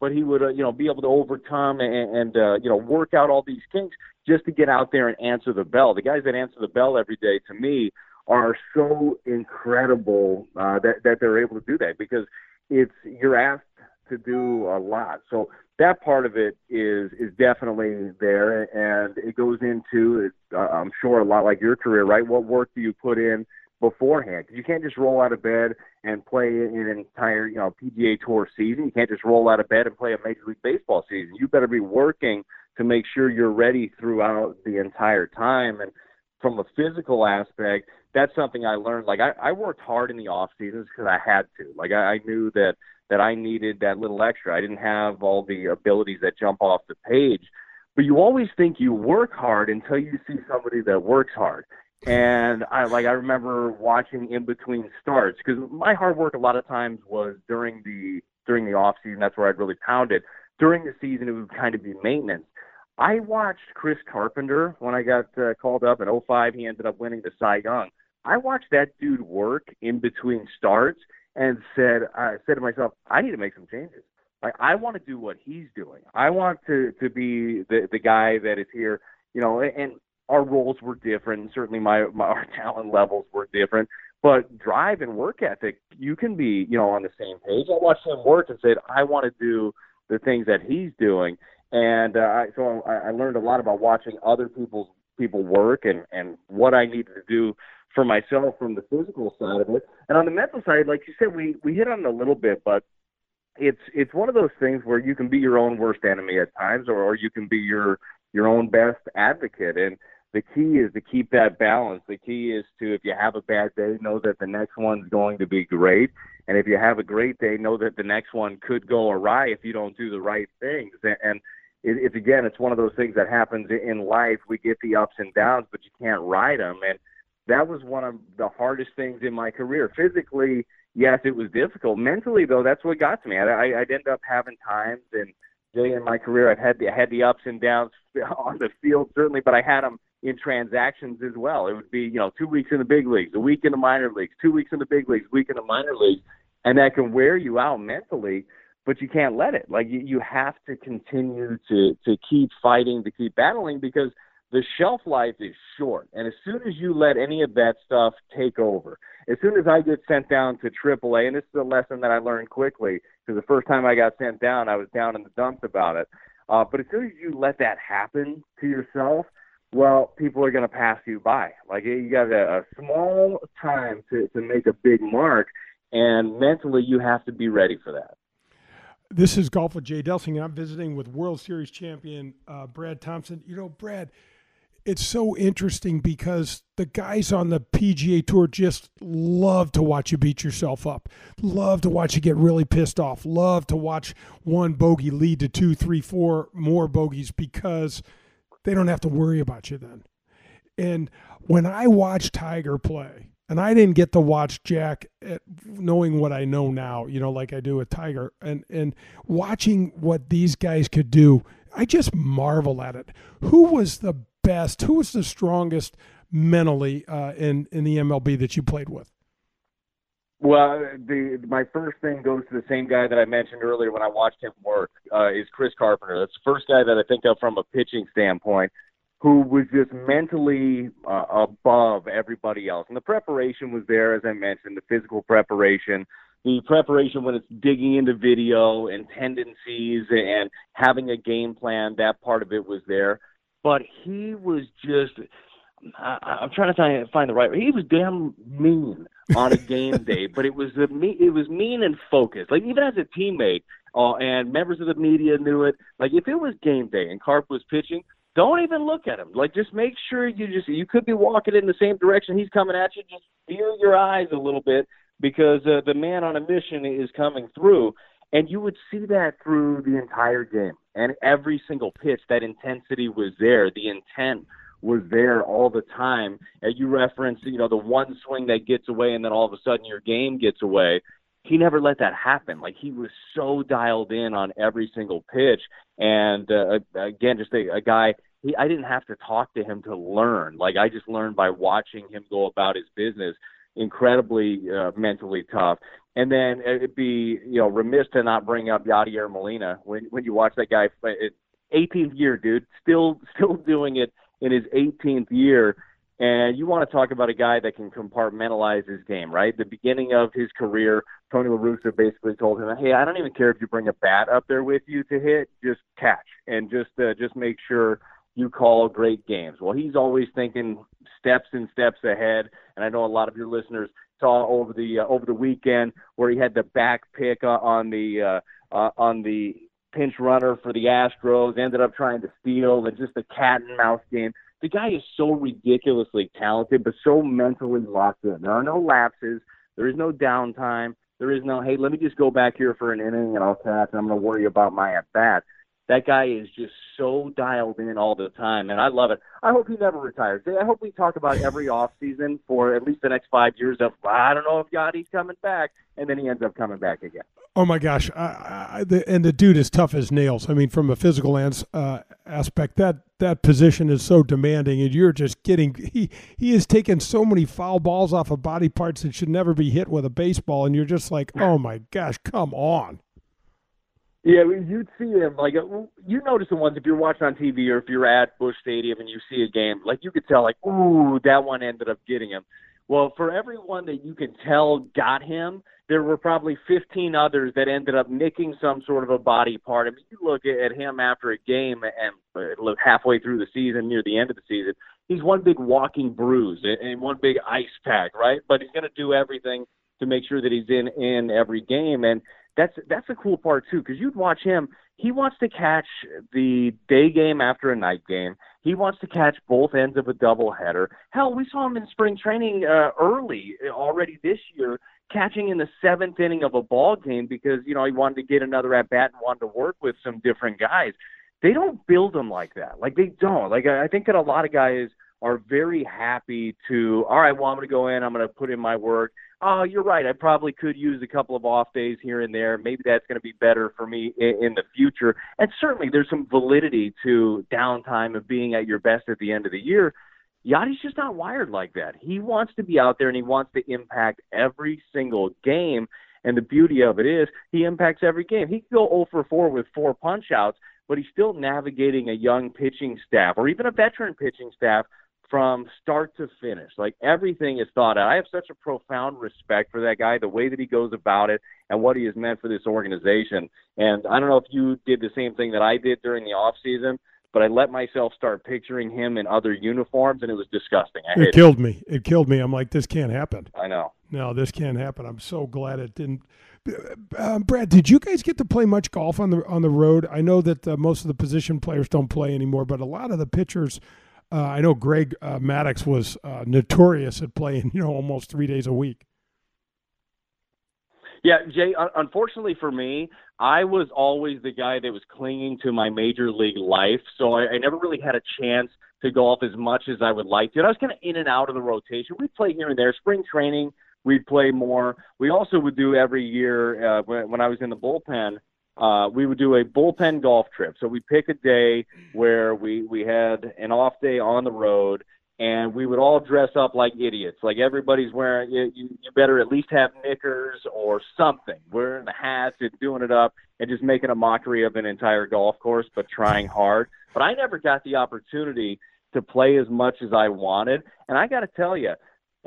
but he would, uh, you know, be able to overcome and, and uh, you know, work out all these kinks just to get out there and answer the bell. The guys that answer the bell every day, to me, are so incredible uh, that that they're able to do that because it's you're asked to do a lot. So that part of it is is definitely there, and it goes into, uh, I'm sure, a lot like your career, right? What work do you put in? Beforehand because you can't just roll out of bed and play an entire you know PGA Tour season. You can't just roll out of bed and play a Major League Baseball season. You better be working to make sure you're ready throughout the entire time. And from a physical aspect, that's something I learned. Like I, I worked hard in the off seasons because I had to. Like I, I knew that that I needed that little extra. I didn't have all the abilities that jump off the page. But you always think you work hard until you see somebody that works hard and I like I remember watching in between starts because my hard work a lot of times was during the during the off season. That's where I'd really pound it. During the season, it would kind of be maintenance. I watched Chris Carpenter when I got uh, called up in 05. He ended up winning the Cy Young. I watched that dude work in between starts and said, I said to myself, I need to make some changes. Like I want to do what he's doing. I want to to be the the guy that is here, you know. And our roles were different. Certainly, my, my our talent levels were different. But drive and work ethic, you can be, you know, on the same page. I watched him work and said, I want to do the things that he's doing, and uh, so I, I learned a lot about watching other people's people work and and what I needed to do for myself from the physical side of it. And on the mental side, like you said, we we hit on it a little bit, but it's it's one of those things where you can be your own worst enemy at times, or, or you can be your your own best advocate. And the key is to keep that balance. The key is to, if you have a bad day, know that the next one's going to be great. And if you have a great day, know that the next one could go awry if you don't do the right things. And it's again, it's one of those things that happens in life. We get the ups and downs, but you can't ride them. And that was one of the hardest things in my career. Physically, yes, it was difficult. Mentally, though, that's what got to me. I, I'd end up having times and in my career, I've had the had the ups and downs on the field certainly, but I had them in transactions as well. It would be, you know, two weeks in the big leagues, a week in the minor leagues, two weeks in the big leagues, week in the minor leagues, and that can wear you out mentally. But you can't let it. Like you, you have to continue to to keep fighting, to keep battling, because the shelf life is short. And as soon as you let any of that stuff take over, as soon as I get sent down to AAA, and this is a lesson that I learned quickly, because the first time I got sent down, I was down in the dumps about it. Uh, but as soon as you let that happen to yourself, well, people are going to pass you by. Like you got a, a small time to, to make a big mark, and mentally you have to be ready for that. This is Golf with Jay Delsing, and I'm visiting with World Series champion uh, Brad Thompson. You know, Brad, it's so interesting because the guys on the PGA Tour just love to watch you beat yourself up, love to watch you get really pissed off, love to watch one bogey lead to two, three, four more bogeys because they don't have to worry about you then. And when I watch Tiger play, and I didn't get to watch Jack at, knowing what I know now, you know, like I do with Tiger, and and watching what these guys could do, I just marvel at it. Who was the best? Who was the strongest mentally uh, in in the MLB that you played with? Well, the my first thing goes to the same guy that I mentioned earlier when I watched him work uh, is Chris Carpenter. That's the first guy that I think of from a pitching standpoint, who was just mentally uh, above everybody else. And the preparation was there, as I mentioned, the physical preparation, the preparation when it's digging into video and tendencies and having a game plan. That part of it was there, but he was just I, I'm trying to find, find the right. He was damn mean on a game day, but it was me. It was mean and focused. Like even as a teammate, uh, and members of the media knew it. Like if it was game day and Carp was pitching, don't even look at him. Like just make sure you just you could be walking in the same direction he's coming at you. Just feel your eyes a little bit because uh, the man on a mission is coming through. And you would see that through the entire game. And every single pitch, that intensity was there. The intent was there all the time. And you reference, you know, the one swing that gets away and then all of a sudden your game gets away. He never let that happen. Like he was so dialed in on every single pitch. And uh, again, just a, a guy. He, I didn't have to talk to him to learn. Like I just learned by watching him go about his business. Incredibly uh, mentally tough. And then it'd be you know remiss to not bring up Yadier Molina when when you watch that guy. 18th year, dude, still still doing it in his 18th year. And you want to talk about a guy that can compartmentalize his game, right? The beginning of his career, Tony La Russa basically told him, "Hey, I don't even care if you bring a bat up there with you to hit, just catch and just uh, just make sure you call great games." Well, he's always thinking steps and steps ahead, and I know a lot of your listeners saw over the uh, over the weekend where he had the back pick uh, on the uh, uh, on the pinch runner for the Astros, ended up trying to steal, and just a cat and mouse game. The guy is so ridiculously talented, but so mentally locked in. There are no lapses. There is no downtime. There is no, hey, let me just go back here for an inning and I'll catch. And I'm going to worry about my at bat. That guy is just so dialed in all the time, and I love it. I hope he never retires. I hope we talk about every off season for at least the next five years of I don't know if Yadi's coming back, and then he ends up coming back again. Oh my gosh! I, I, the, and the dude is tough as nails. I mean, from a physical ans, uh, aspect, that that position is so demanding, and you're just getting. He he has taken so many foul balls off of body parts that should never be hit with a baseball, and you're just like, oh my gosh, come on. Yeah, you'd see him like uh, you notice the ones if you're watching on TV or if you're at Busch Stadium and you see a game, like you could tell, like, ooh, that one ended up getting him. Well, for everyone that you could tell got him, there were probably 15 others that ended up nicking some sort of a body part. I mean, you look at him after a game and uh, look halfway through the season, near the end of the season, he's one big walking bruise and one big ice pack, right? But he's going to do everything to make sure that he's in in every game and that's that's the cool part too because you'd watch him he wants to catch the day game after a night game. He wants to catch both ends of a double header hell we saw him in spring training uh, early already this year catching in the seventh inning of a ball game because you know he wanted to get another at bat and wanted to work with some different guys. They don't build them like that. Like they don't. Like i think that a lot of guys are very happy to all right well i'm going to go in i'm going to put in my work oh, you're right. I probably could use a couple of off days here and there. Maybe that's going to be better for me in, in the future. And certainly there's some validity to downtime of being at your best at the end of the year. Yadi's just not wired like that. He wants to be out there and he wants to impact every single game. And the beauty of it is he impacts every game. He could go 0 for 4 with four punch outs, but he's still navigating a young pitching staff or even a veteran pitching staff from start to finish. Like everything is thought out. I have such a profound respect for that guy, the way that he goes about it, and what he has meant for this organization. And I don't know if you did the same thing that I did during the off season, but I let myself start picturing him in other uniforms, and it was disgusting. I it killed it. me. It killed me. I'm like, this can't happen. I know. No, this can't happen. I'm so glad it didn't. Uh, Brad, did you guys get to play much golf on the on the road? I know that uh, most of the position players don't play anymore, but a lot of the pitchers Uh, I know Greg uh, Maddux was uh, notorious at playing, you know, almost three days a week. Yeah, Jay, unfortunately for me, I was always the guy that was clinging to my major league life. So I, I never really had a chance to golf as much as I would like to. And I was kind of in and out of the rotation. We'd play here and there. Spring training, we'd play more. We also would do every year uh, when, when I was in the bullpen. Uh, we would do a bullpen golf trip. So we pick a day where we we had an off day on the road, and we would all dress up like idiots. Like everybody's wearing, you, you, you better at least have knickers or something, wearing the hats and doing it up and just making a mockery of an entire golf course, but trying hard. But I never got the opportunity to play as much as I wanted. And I got to tell you,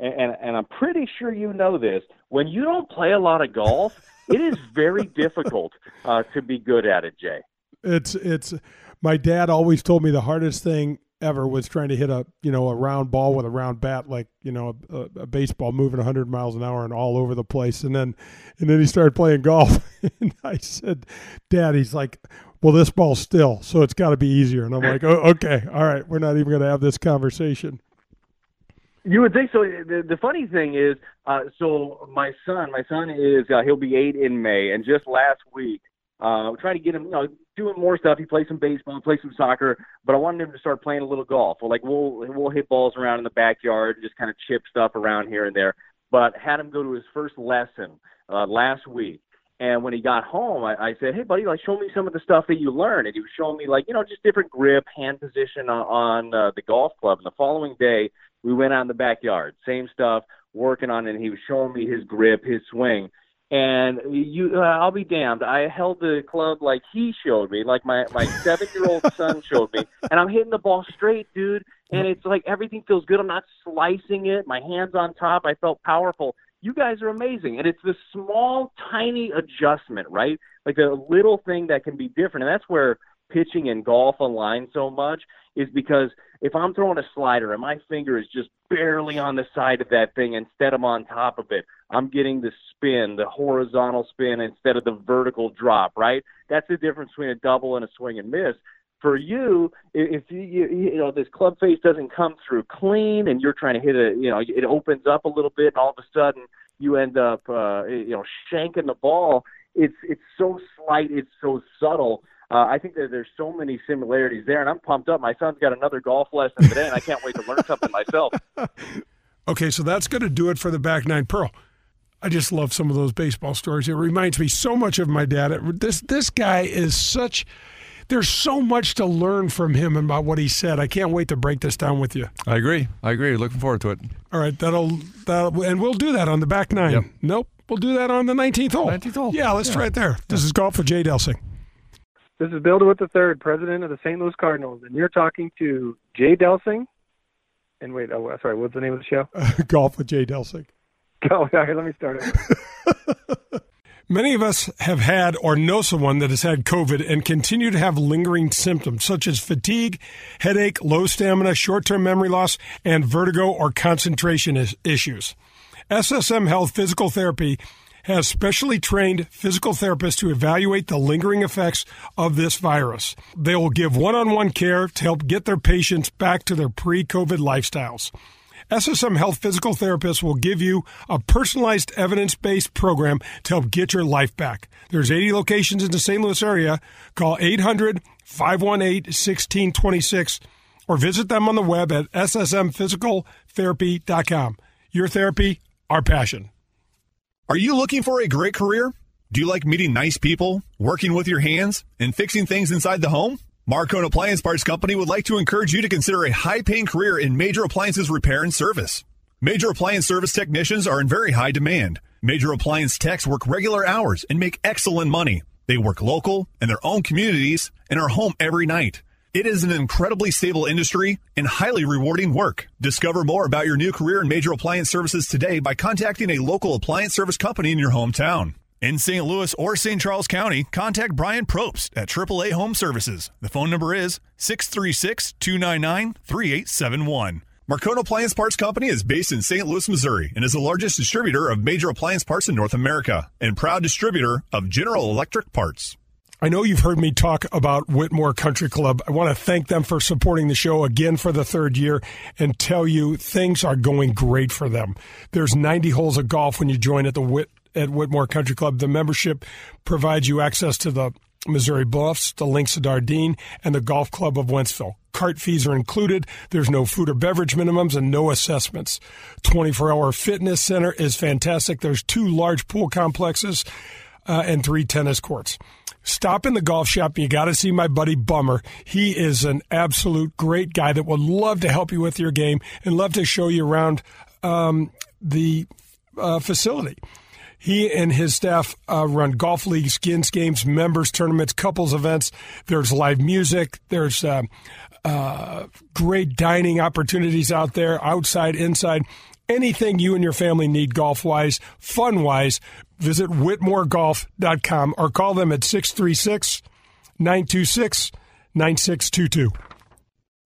and, and, and I'm pretty sure you know this, when you don't play a lot of golf, it is very difficult uh, to be good at it, Jay. It's it's my dad always told me the hardest thing ever was trying to hit a you know a round ball with a round bat like you know a, a, baseball moving 100 miles an hour and all over the place. And then and then he started playing golf. And I said dad he's like well this ball's still so it's got to be easier. And I'm like oh, okay. All right. We're not even going to have this conversation you would think so. The, the funny thing is, uh, so my son, my son is uh, he'll be eight in May, and just last week, uh, trying to get him, you know, doing more stuff. He plays some baseball, plays some soccer, but I wanted him to start playing a little golf. Well, like we'll we'll hit balls around in the backyard, and just kind of chip stuff around here and there. But had him go to his first lesson uh, last week, and when he got home, I, I said, "Hey, buddy, like show me some of the stuff that you learned." And he was showing me like you know just different grip, hand position on, on uh, the golf club. And the following day, we went out in the backyard, same stuff, working on it. And he was showing me his grip, his swing. And you, uh, I'll be damned. I held the club like he showed me, like my my seven year old son showed me, and I'm hitting the ball straight, dude. And it's like everything feels good. I'm not slicing it. My hands on top. I felt powerful. You guys are amazing, and it's the small, tiny adjustment, right? Like a little thing that can be different, and that's where pitching and golf align so much is because if I'm throwing a slider and my finger is just barely on the side of that thing instead of on top of it, I'm getting the spin, the horizontal spin instead of the vertical drop, right? That's the difference between a double and a swing and miss. For you, if you, you, you know this club face doesn't come through clean, and you're trying to hit it, you know, it opens up a little bit, and all of a sudden you end up, uh, you know, shanking the ball. It's it's so slight, it's so subtle uh, I think that there's so many similarities there, and I'm pumped up. My son's got another golf lesson today, and I can't wait to learn something myself. Okay, so that's going to do it for the back nine pearl. I just love some of those baseball stories. It reminds me so much of my dad. This this guy is such. There's so much to learn from him about what he said. I can't wait to break this down with you. I agree. I agree. Looking forward to it. All right, that'll that and we'll do that on the back nine. Yep. Nope, we'll do that on the 19th hole. 19th hole. Yeah, let's yeah. try it there. This is golf for Jay Delsing. This is Bill DeWitt III, president of the St. Louis Cardinals, and you're talking to Jay Delsing. And wait, oh, uh, sorry, what's the name of the show? Golf with Jay Delsing. Oh, Go, okay, let me start it. Many of us have had or know someone that has had COVID and continue to have lingering symptoms such as fatigue, headache, low stamina, short term memory loss, and vertigo or concentration issues. SSM Health Physical Therapy has specially trained physical therapists to evaluate the lingering effects of this virus. They will give one on one care to help get their patients back to their pre COVID lifestyles. SSM Health Physical Therapists will give you a personalized evidence based program to help get your life back. There's 80 locations in the St. Louis area. Call 800 518 1626 or visit them on the web at ssmphysicaltherapy.com. Your therapy, our passion. Are you looking for a great career? Do you like meeting nice people, working with your hands, and fixing things inside the home? Marcone Appliance Parts Company would like to encourage you to consider a high paying career in major appliances repair and service. Major appliance service technicians are in very high demand. Major appliance techs work regular hours and make excellent money. They work local in their own communities and are home every night. It is an incredibly stable industry and highly rewarding work. Discover more about your new career in major appliance services today by contacting a local appliance service company in your hometown. In St. Louis or St. Charles County, contact Brian Probst at AAA Home Services. The phone number is 636 299 3871. Marcone Appliance Parts Company is based in St. Louis, Missouri, and is the largest distributor of major appliance parts in North America and proud distributor of General Electric parts. I know you've heard me talk about Whitmoor Country Club. I want to thank them for supporting the show again for the third year and tell you things are going great for them. There's 90 holes of golf when you join at the Whit at Whitmoor Country Club. The membership provides you access to the Missouri Bluffs, the Links of Dardenne, and the Golf Club of Wentzville. Cart fees are included. There's no food or beverage minimums and no assessments. 24 hour fitness center is fantastic. There's two large pool complexes uh, and three tennis courts. Stop in the golf shop. You got to see my buddy Bummer. He is an absolute great guy that would love to help you with your game and love to show you around um, the uh, facility. He and his staff uh, run golf leagues, skins games, members tournaments, couples events. There's live music. There's uh, uh, great dining opportunities out there, outside, inside. Anything you and your family need golf wise, fun wise, visit whitmoregolf.com or call them at 636 926 9622.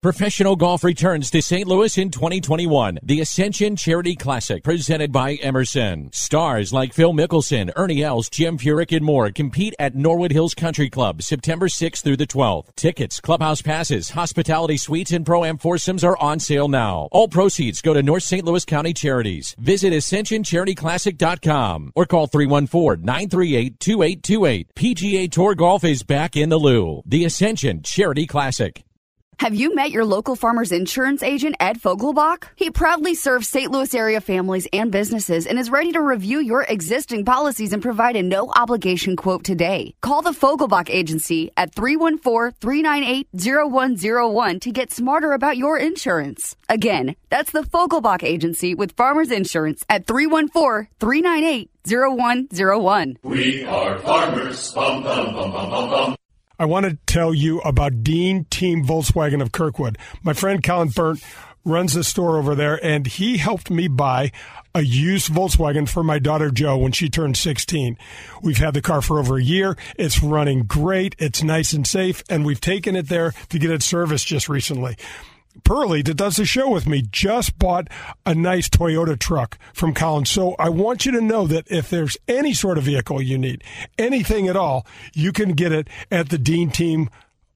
Professional golf returns to St. Louis in 2021. The Ascension Charity Classic, presented by Emerson. Stars like Phil Mickelson, Ernie Els, Jim Furyk, and more compete at Norwood Hills Country Club September 6th through the 12th. Tickets, clubhouse passes, hospitality suites, and pro-am foursomes are on sale now. All proceeds go to North St. Louis County Charities. Visit AscensionCharityClassic.com or call 314-938-2828. PGA Tour Golf is back in the Lou. The Ascension Charity Classic. Have you met your local farmer's insurance agent, Ed Fogelbach? He proudly serves St. Louis area families and businesses and is ready to review your existing policies and provide a no obligation quote today. Call the Fogelbach Agency at 314 398 0101 to get smarter about your insurance. Again, that's the Fogelbach Agency with Farmers Insurance at 314 398 0101. We are farmers. Bum, bum, bum. I want to tell you about Dean Team Volkswagen of Kirkwood. My friend Colin Burnt runs the store over there, and he helped me buy a used Volkswagen for my daughter Joe when she turned 16. We've had the car for over a year. It's running great. It's nice and safe, and we've taken it there to get it serviced just recently. Pearlie, that does the show with me, just bought a nice Toyota truck from Collins. So I want you to know that if there's any sort of vehicle you need, anything at all, you can get it at the Dean Team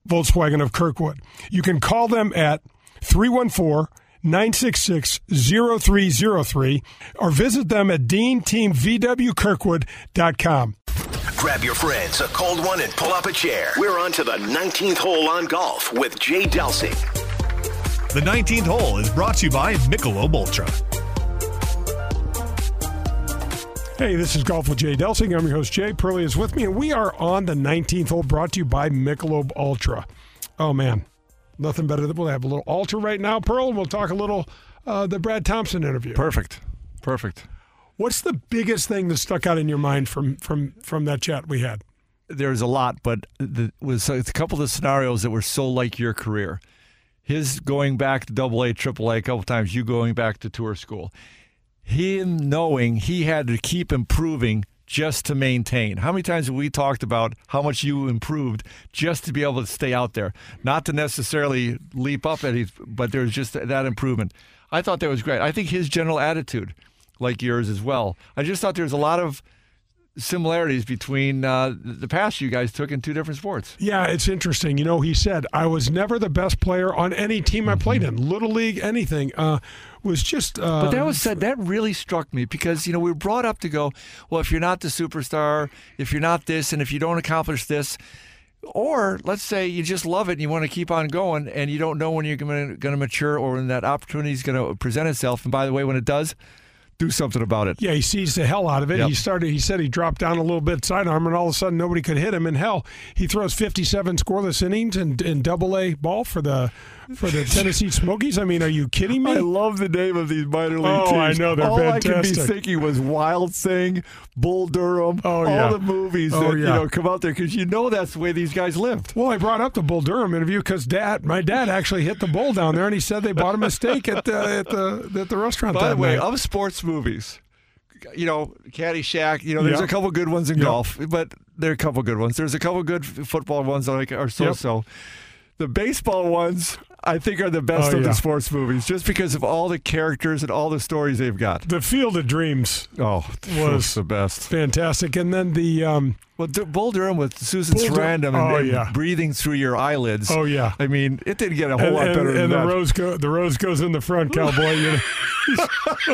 Volkswagen of Kirkwood. You can call them at 314 966 0303 or visit them at deanteamvwkirkwood.com. Grab your friends, a cold one, and pull up a chair. We're on to the 19th hole on golf with Jay Delsing. The 19th hole is brought to you by Michelob Ultra. Hey, this is Golf with Jay Delsing. I'm your host, Jay. Pearlie is with me, and we are on the 19th hole brought to you by Michelob Ultra. Oh, man. Nothing better than we'll have a little Ultra right now, Pearl, and we'll talk a little uh, the Brad Thompson interview. Perfect. Perfect. What's the biggest thing that stuck out in your mind from from from that chat we had? There's a lot, but the, was a couple of scenarios that were so like your career. His going back to double A, triple A a couple times, you going back to tour school. Him knowing he had to keep improving just to maintain. How many times have we talked about how much you improved just to be able to stay out there? Not to necessarily leap up at but there's just that improvement. I thought that was great. I think his general attitude, like yours as well. I just thought there was a lot of similarities between uh, the paths you guys took in two different sports. Yeah, it's interesting. You know, he said, I was never the best player on any team I played in, little league, anything. Uh, was just. Uh, but that was said. That really struck me because you know we were brought up to go. Well, if you're not the superstar, if you're not this, and if you don't accomplish this, or let's say you just love it and you want to keep on going, and you don't know when you're going to mature or when that opportunity is going to present itself. And by the way, when it does, do something about it. Yeah, he seized the hell out of it. Yep. He started. He said he dropped down a little bit sidearm, and all of a sudden nobody could hit him. And hell, he throws 57 scoreless innings in, in Double A ball for the for the Tennessee Smokies. I mean, are you kidding me? I love the name of these minor league oh, teams. I know they're all fantastic. I could be thinking was Wild Thing, Bull Durham, Oh, all yeah. the movies Oh, that you know come out there because you know that's the way these guys lived. Well, I brought up the Bull Durham interview because dad, my dad actually hit the bull down there, and he said they bought him a steak at the at the at the restaurant. By that the way, night. of sports movies, you know, Caddyshack, you know, there's Yeah. a couple good ones in Yeah. golf, but there are a couple good ones. There's a couple good football ones that like are so so. The baseball ones, I think are the best Oh, of yeah. the sports movies, just because of all the characters and all the stories they've got. The Field of Dreams Oh, was the best. fantastic, and then the um, Well, D- Bull Durham with Susan Bull Sarandon and, Oh, and yeah. breathing through your eyelids. Oh, yeah. I mean, it didn't get a whole and, lot and- better and than the that. rose go the rose goes in the front, cowboy. You know,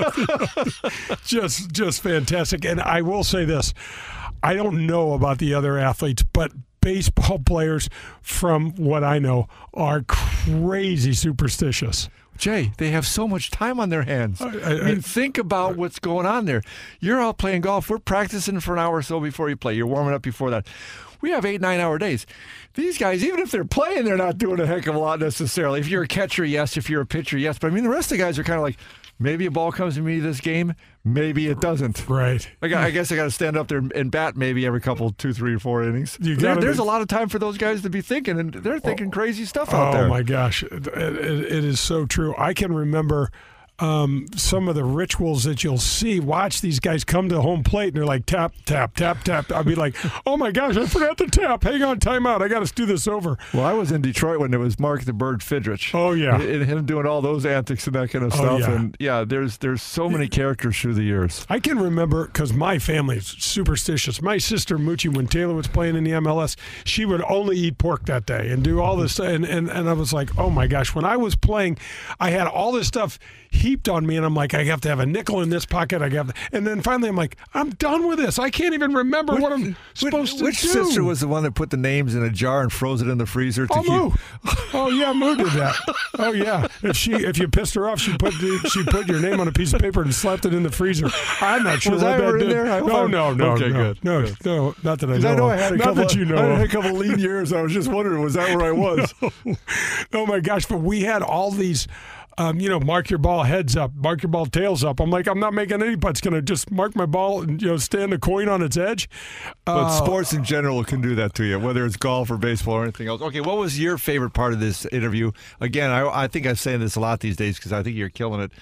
just just fantastic. And I will say this: I don't know about the other athletes, but baseball players, from what I know, are crazy superstitious. Jay, they have so much time on their hands. I, I- mean, think about what's going on there. You're out playing golf. We're practicing for an hour or so before you play. You're warming up before that. We have eight, nine hour days. These guys, even if they're playing, they're not doing a heck of a lot necessarily. If you're a catcher, yes. If you're a pitcher, yes. But I mean, the rest of the guys are kind of like, maybe a ball comes to me this game, maybe it doesn't. Right. I, got, I guess I got to stand up there and bat maybe every couple, two, three, or four innings. You There- there's be- a lot of time for those guys to be thinking, and they're thinking oh. crazy stuff out oh there. Oh my gosh, it, it, it is so true. I can remember um, some of the rituals that you'll see. Watch these guys come to home plate and they're like tap, tap, tap, tap. I'll be like, oh my gosh, I forgot to tap. Hang on, timeout. I got to do this over. Well, I was in Detroit when it was Mark the Bird Fidrych. Oh yeah, and him doing all those antics and that kind of Oh, stuff. yeah. And yeah, there's there's so many characters through the years. I can remember because my family is superstitious. My sister Moochie, when Taylor was playing in the MLS, she would only eat pork that day and do all this. And, and, and I was like, oh my gosh, when I was playing, I had all this stuff heaped on me, and I'm like, I have to have a nickel in this pocket. I have, and then finally, I'm like, I'm done with this. I can't even remember what I'm supposed to Which do. Which sister was the one that put the names in a jar and froze it in the freezer to Oh, keep? Moo. Oh yeah, Moo did that. Oh yeah. If she if you pissed her off, she put the, she put your name on a piece of paper and slapped it in the freezer. I'm not sure Was what I that ever in did. there? I no, no, no, Okay, no, good, no, good. no, not that I 'Cause know. I know of. I had a not couple. that you know. I had a couple lean years. I was just wondering, was that where I was? oh my gosh! But we had all these. Um, you know, mark your ball heads up, mark your ball tails up. I'm like, I'm not making any putts. Going to just mark my ball and you know stand a coin on its edge. But Uh, sports in general can do that to you, whether it's golf or baseball or anything else. Okay, what was your favorite part of this interview? Again, I, I think I'm saying this a lot these days because I think you're killing it.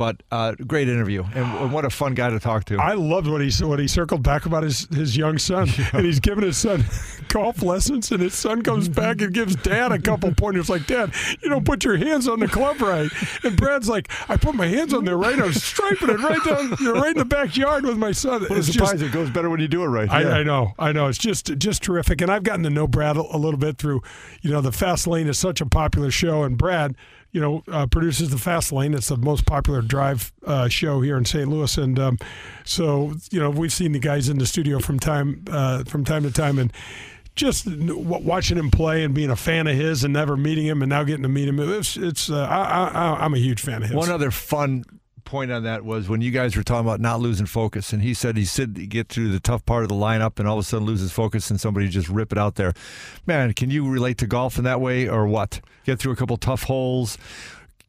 But uh, great interview, and, what a fun guy to talk to. I loved what he what he circled back about his, his young son, and he's giving his son golf lessons, and his son comes back and gives dad a couple pointers, like, "Dad, you don't put your hands on the club right." And Brad's like, "I put my hands on there right. I was striping it right down, you know, right in the backyard with my son." What a It's just- it goes better when you do it right. I, Yeah. I know, I know. It's just just terrific, and I've gotten to know Brad a, a little bit through, you know, the Fast Lane is such a popular show, and Brad, you know, uh, produces the Fast Lane. It's the most popular drive uh, show here in St. Louis, and um, so you know we've seen the guys in the studio from time uh, from time to time, and just watching him play and being a fan of his, and never meeting him, and now getting to meet him. It's it's uh, I, I, I'm a huge fan of his. One other fun point on that was when you guys were talking about not losing focus, and he said he said he get through the tough part of the lineup and all of a sudden loses focus and somebody just rip it out there. Man, can you relate to golf in that way or what? Get through a couple tough holes.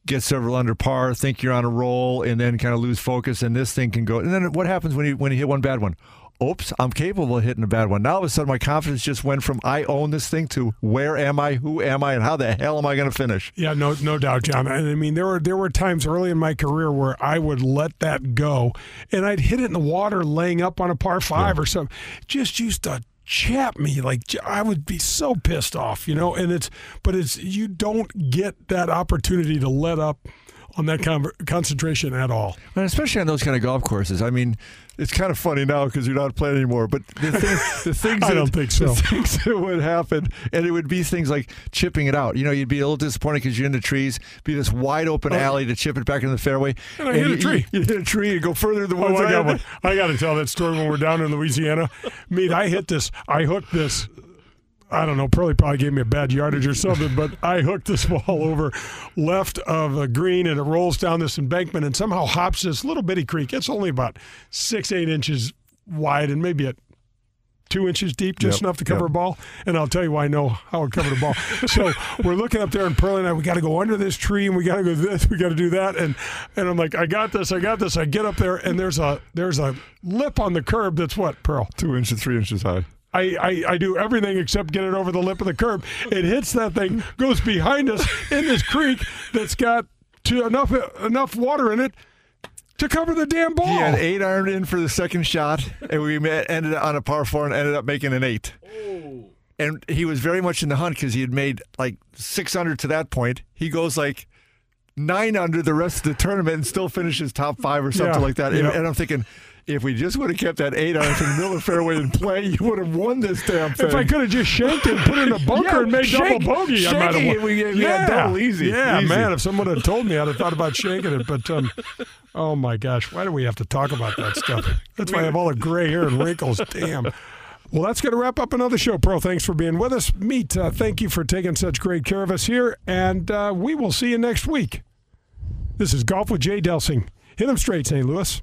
Get several under par, think you're on a roll, and then kind of lose focus, and this thing can go. And then what happens when you when you hit one bad one? Oops, I'm capable of hitting a bad one. Now all of a sudden, my confidence just went from I own this thing to where am I, who am I, and how the hell am I going to finish? Yeah, no, no doubt, John. And I mean, there were there were times early in my career where I would let that go, and I'd hit it in the water, laying up on a par five or something. Just used to chap me like I would be so pissed off, you know. And it's but it's you don't get that opportunity to let up on that con- concentration at all. And especially on those kind of golf courses. I mean, it's kind of funny now because you're not playing anymore. But the, thing, the things I that, don't think so. The things that would happen, and it would be things like chipping it out. You know, you'd be a little disappointed because you're in the trees. Be this wide open oh. alley to chip it back into the fairway. And I hit a tree. You, you hit a tree and go further in the oh, woods. Oh, I I got one. I got to tell that story when we're down in Louisiana. Meet, I hit this. I hooked this. I don't know. Probably probably gave me a bad yardage or something, but I hooked this ball over left of a green, and it rolls down this embankment and somehow hops this little bitty creek. It's only about six eight inches wide and maybe at two inches deep, just Yep, enough to cover yep. a ball. And I'll tell you why I know how it covered a ball. so we're looking up there, and Pearl and I, we got to go under this tree, and we got to go this, we got to do that, and and I'm like, I got this, I got this. I get up there, and there's a there's a lip on the curb that's what Pearl. Two inches, three inches high. I, I, I do everything except get it over the lip of the curb. It hits that thing, goes behind us in this creek that's got to enough enough water in it to cover the damn ball. He had eight ironed in for the second shot, and we met, ended on a par four and ended up making an eight. Oh. and he was very much in the hunt because he had made like six under to that point. He goes like nine under the rest of the tournament and still finishes top five or something Yeah, like that. And, yeah. and I'm thinking. If we just would have kept that eight iron from the middle of the fairway in play, you would have won this damn thing. If I could have just shanked it put it in the bunker Yeah, and made shake- double bogey, I might have won. it, we- we had double easy, Yeah, easy. man. If someone had told me, I'd have thought about shanking it. But um, oh my gosh, why do we have to talk about that stuff? That's why I have all the gray hair and wrinkles. Damn. Well, that's going to wrap up another show, Pro. Thanks for being with us. Meet, uh, thank you for taking such great care of us here, and uh, we will see you next week. This is Golf with Jay Delsing. Hit them straight, St. Louis.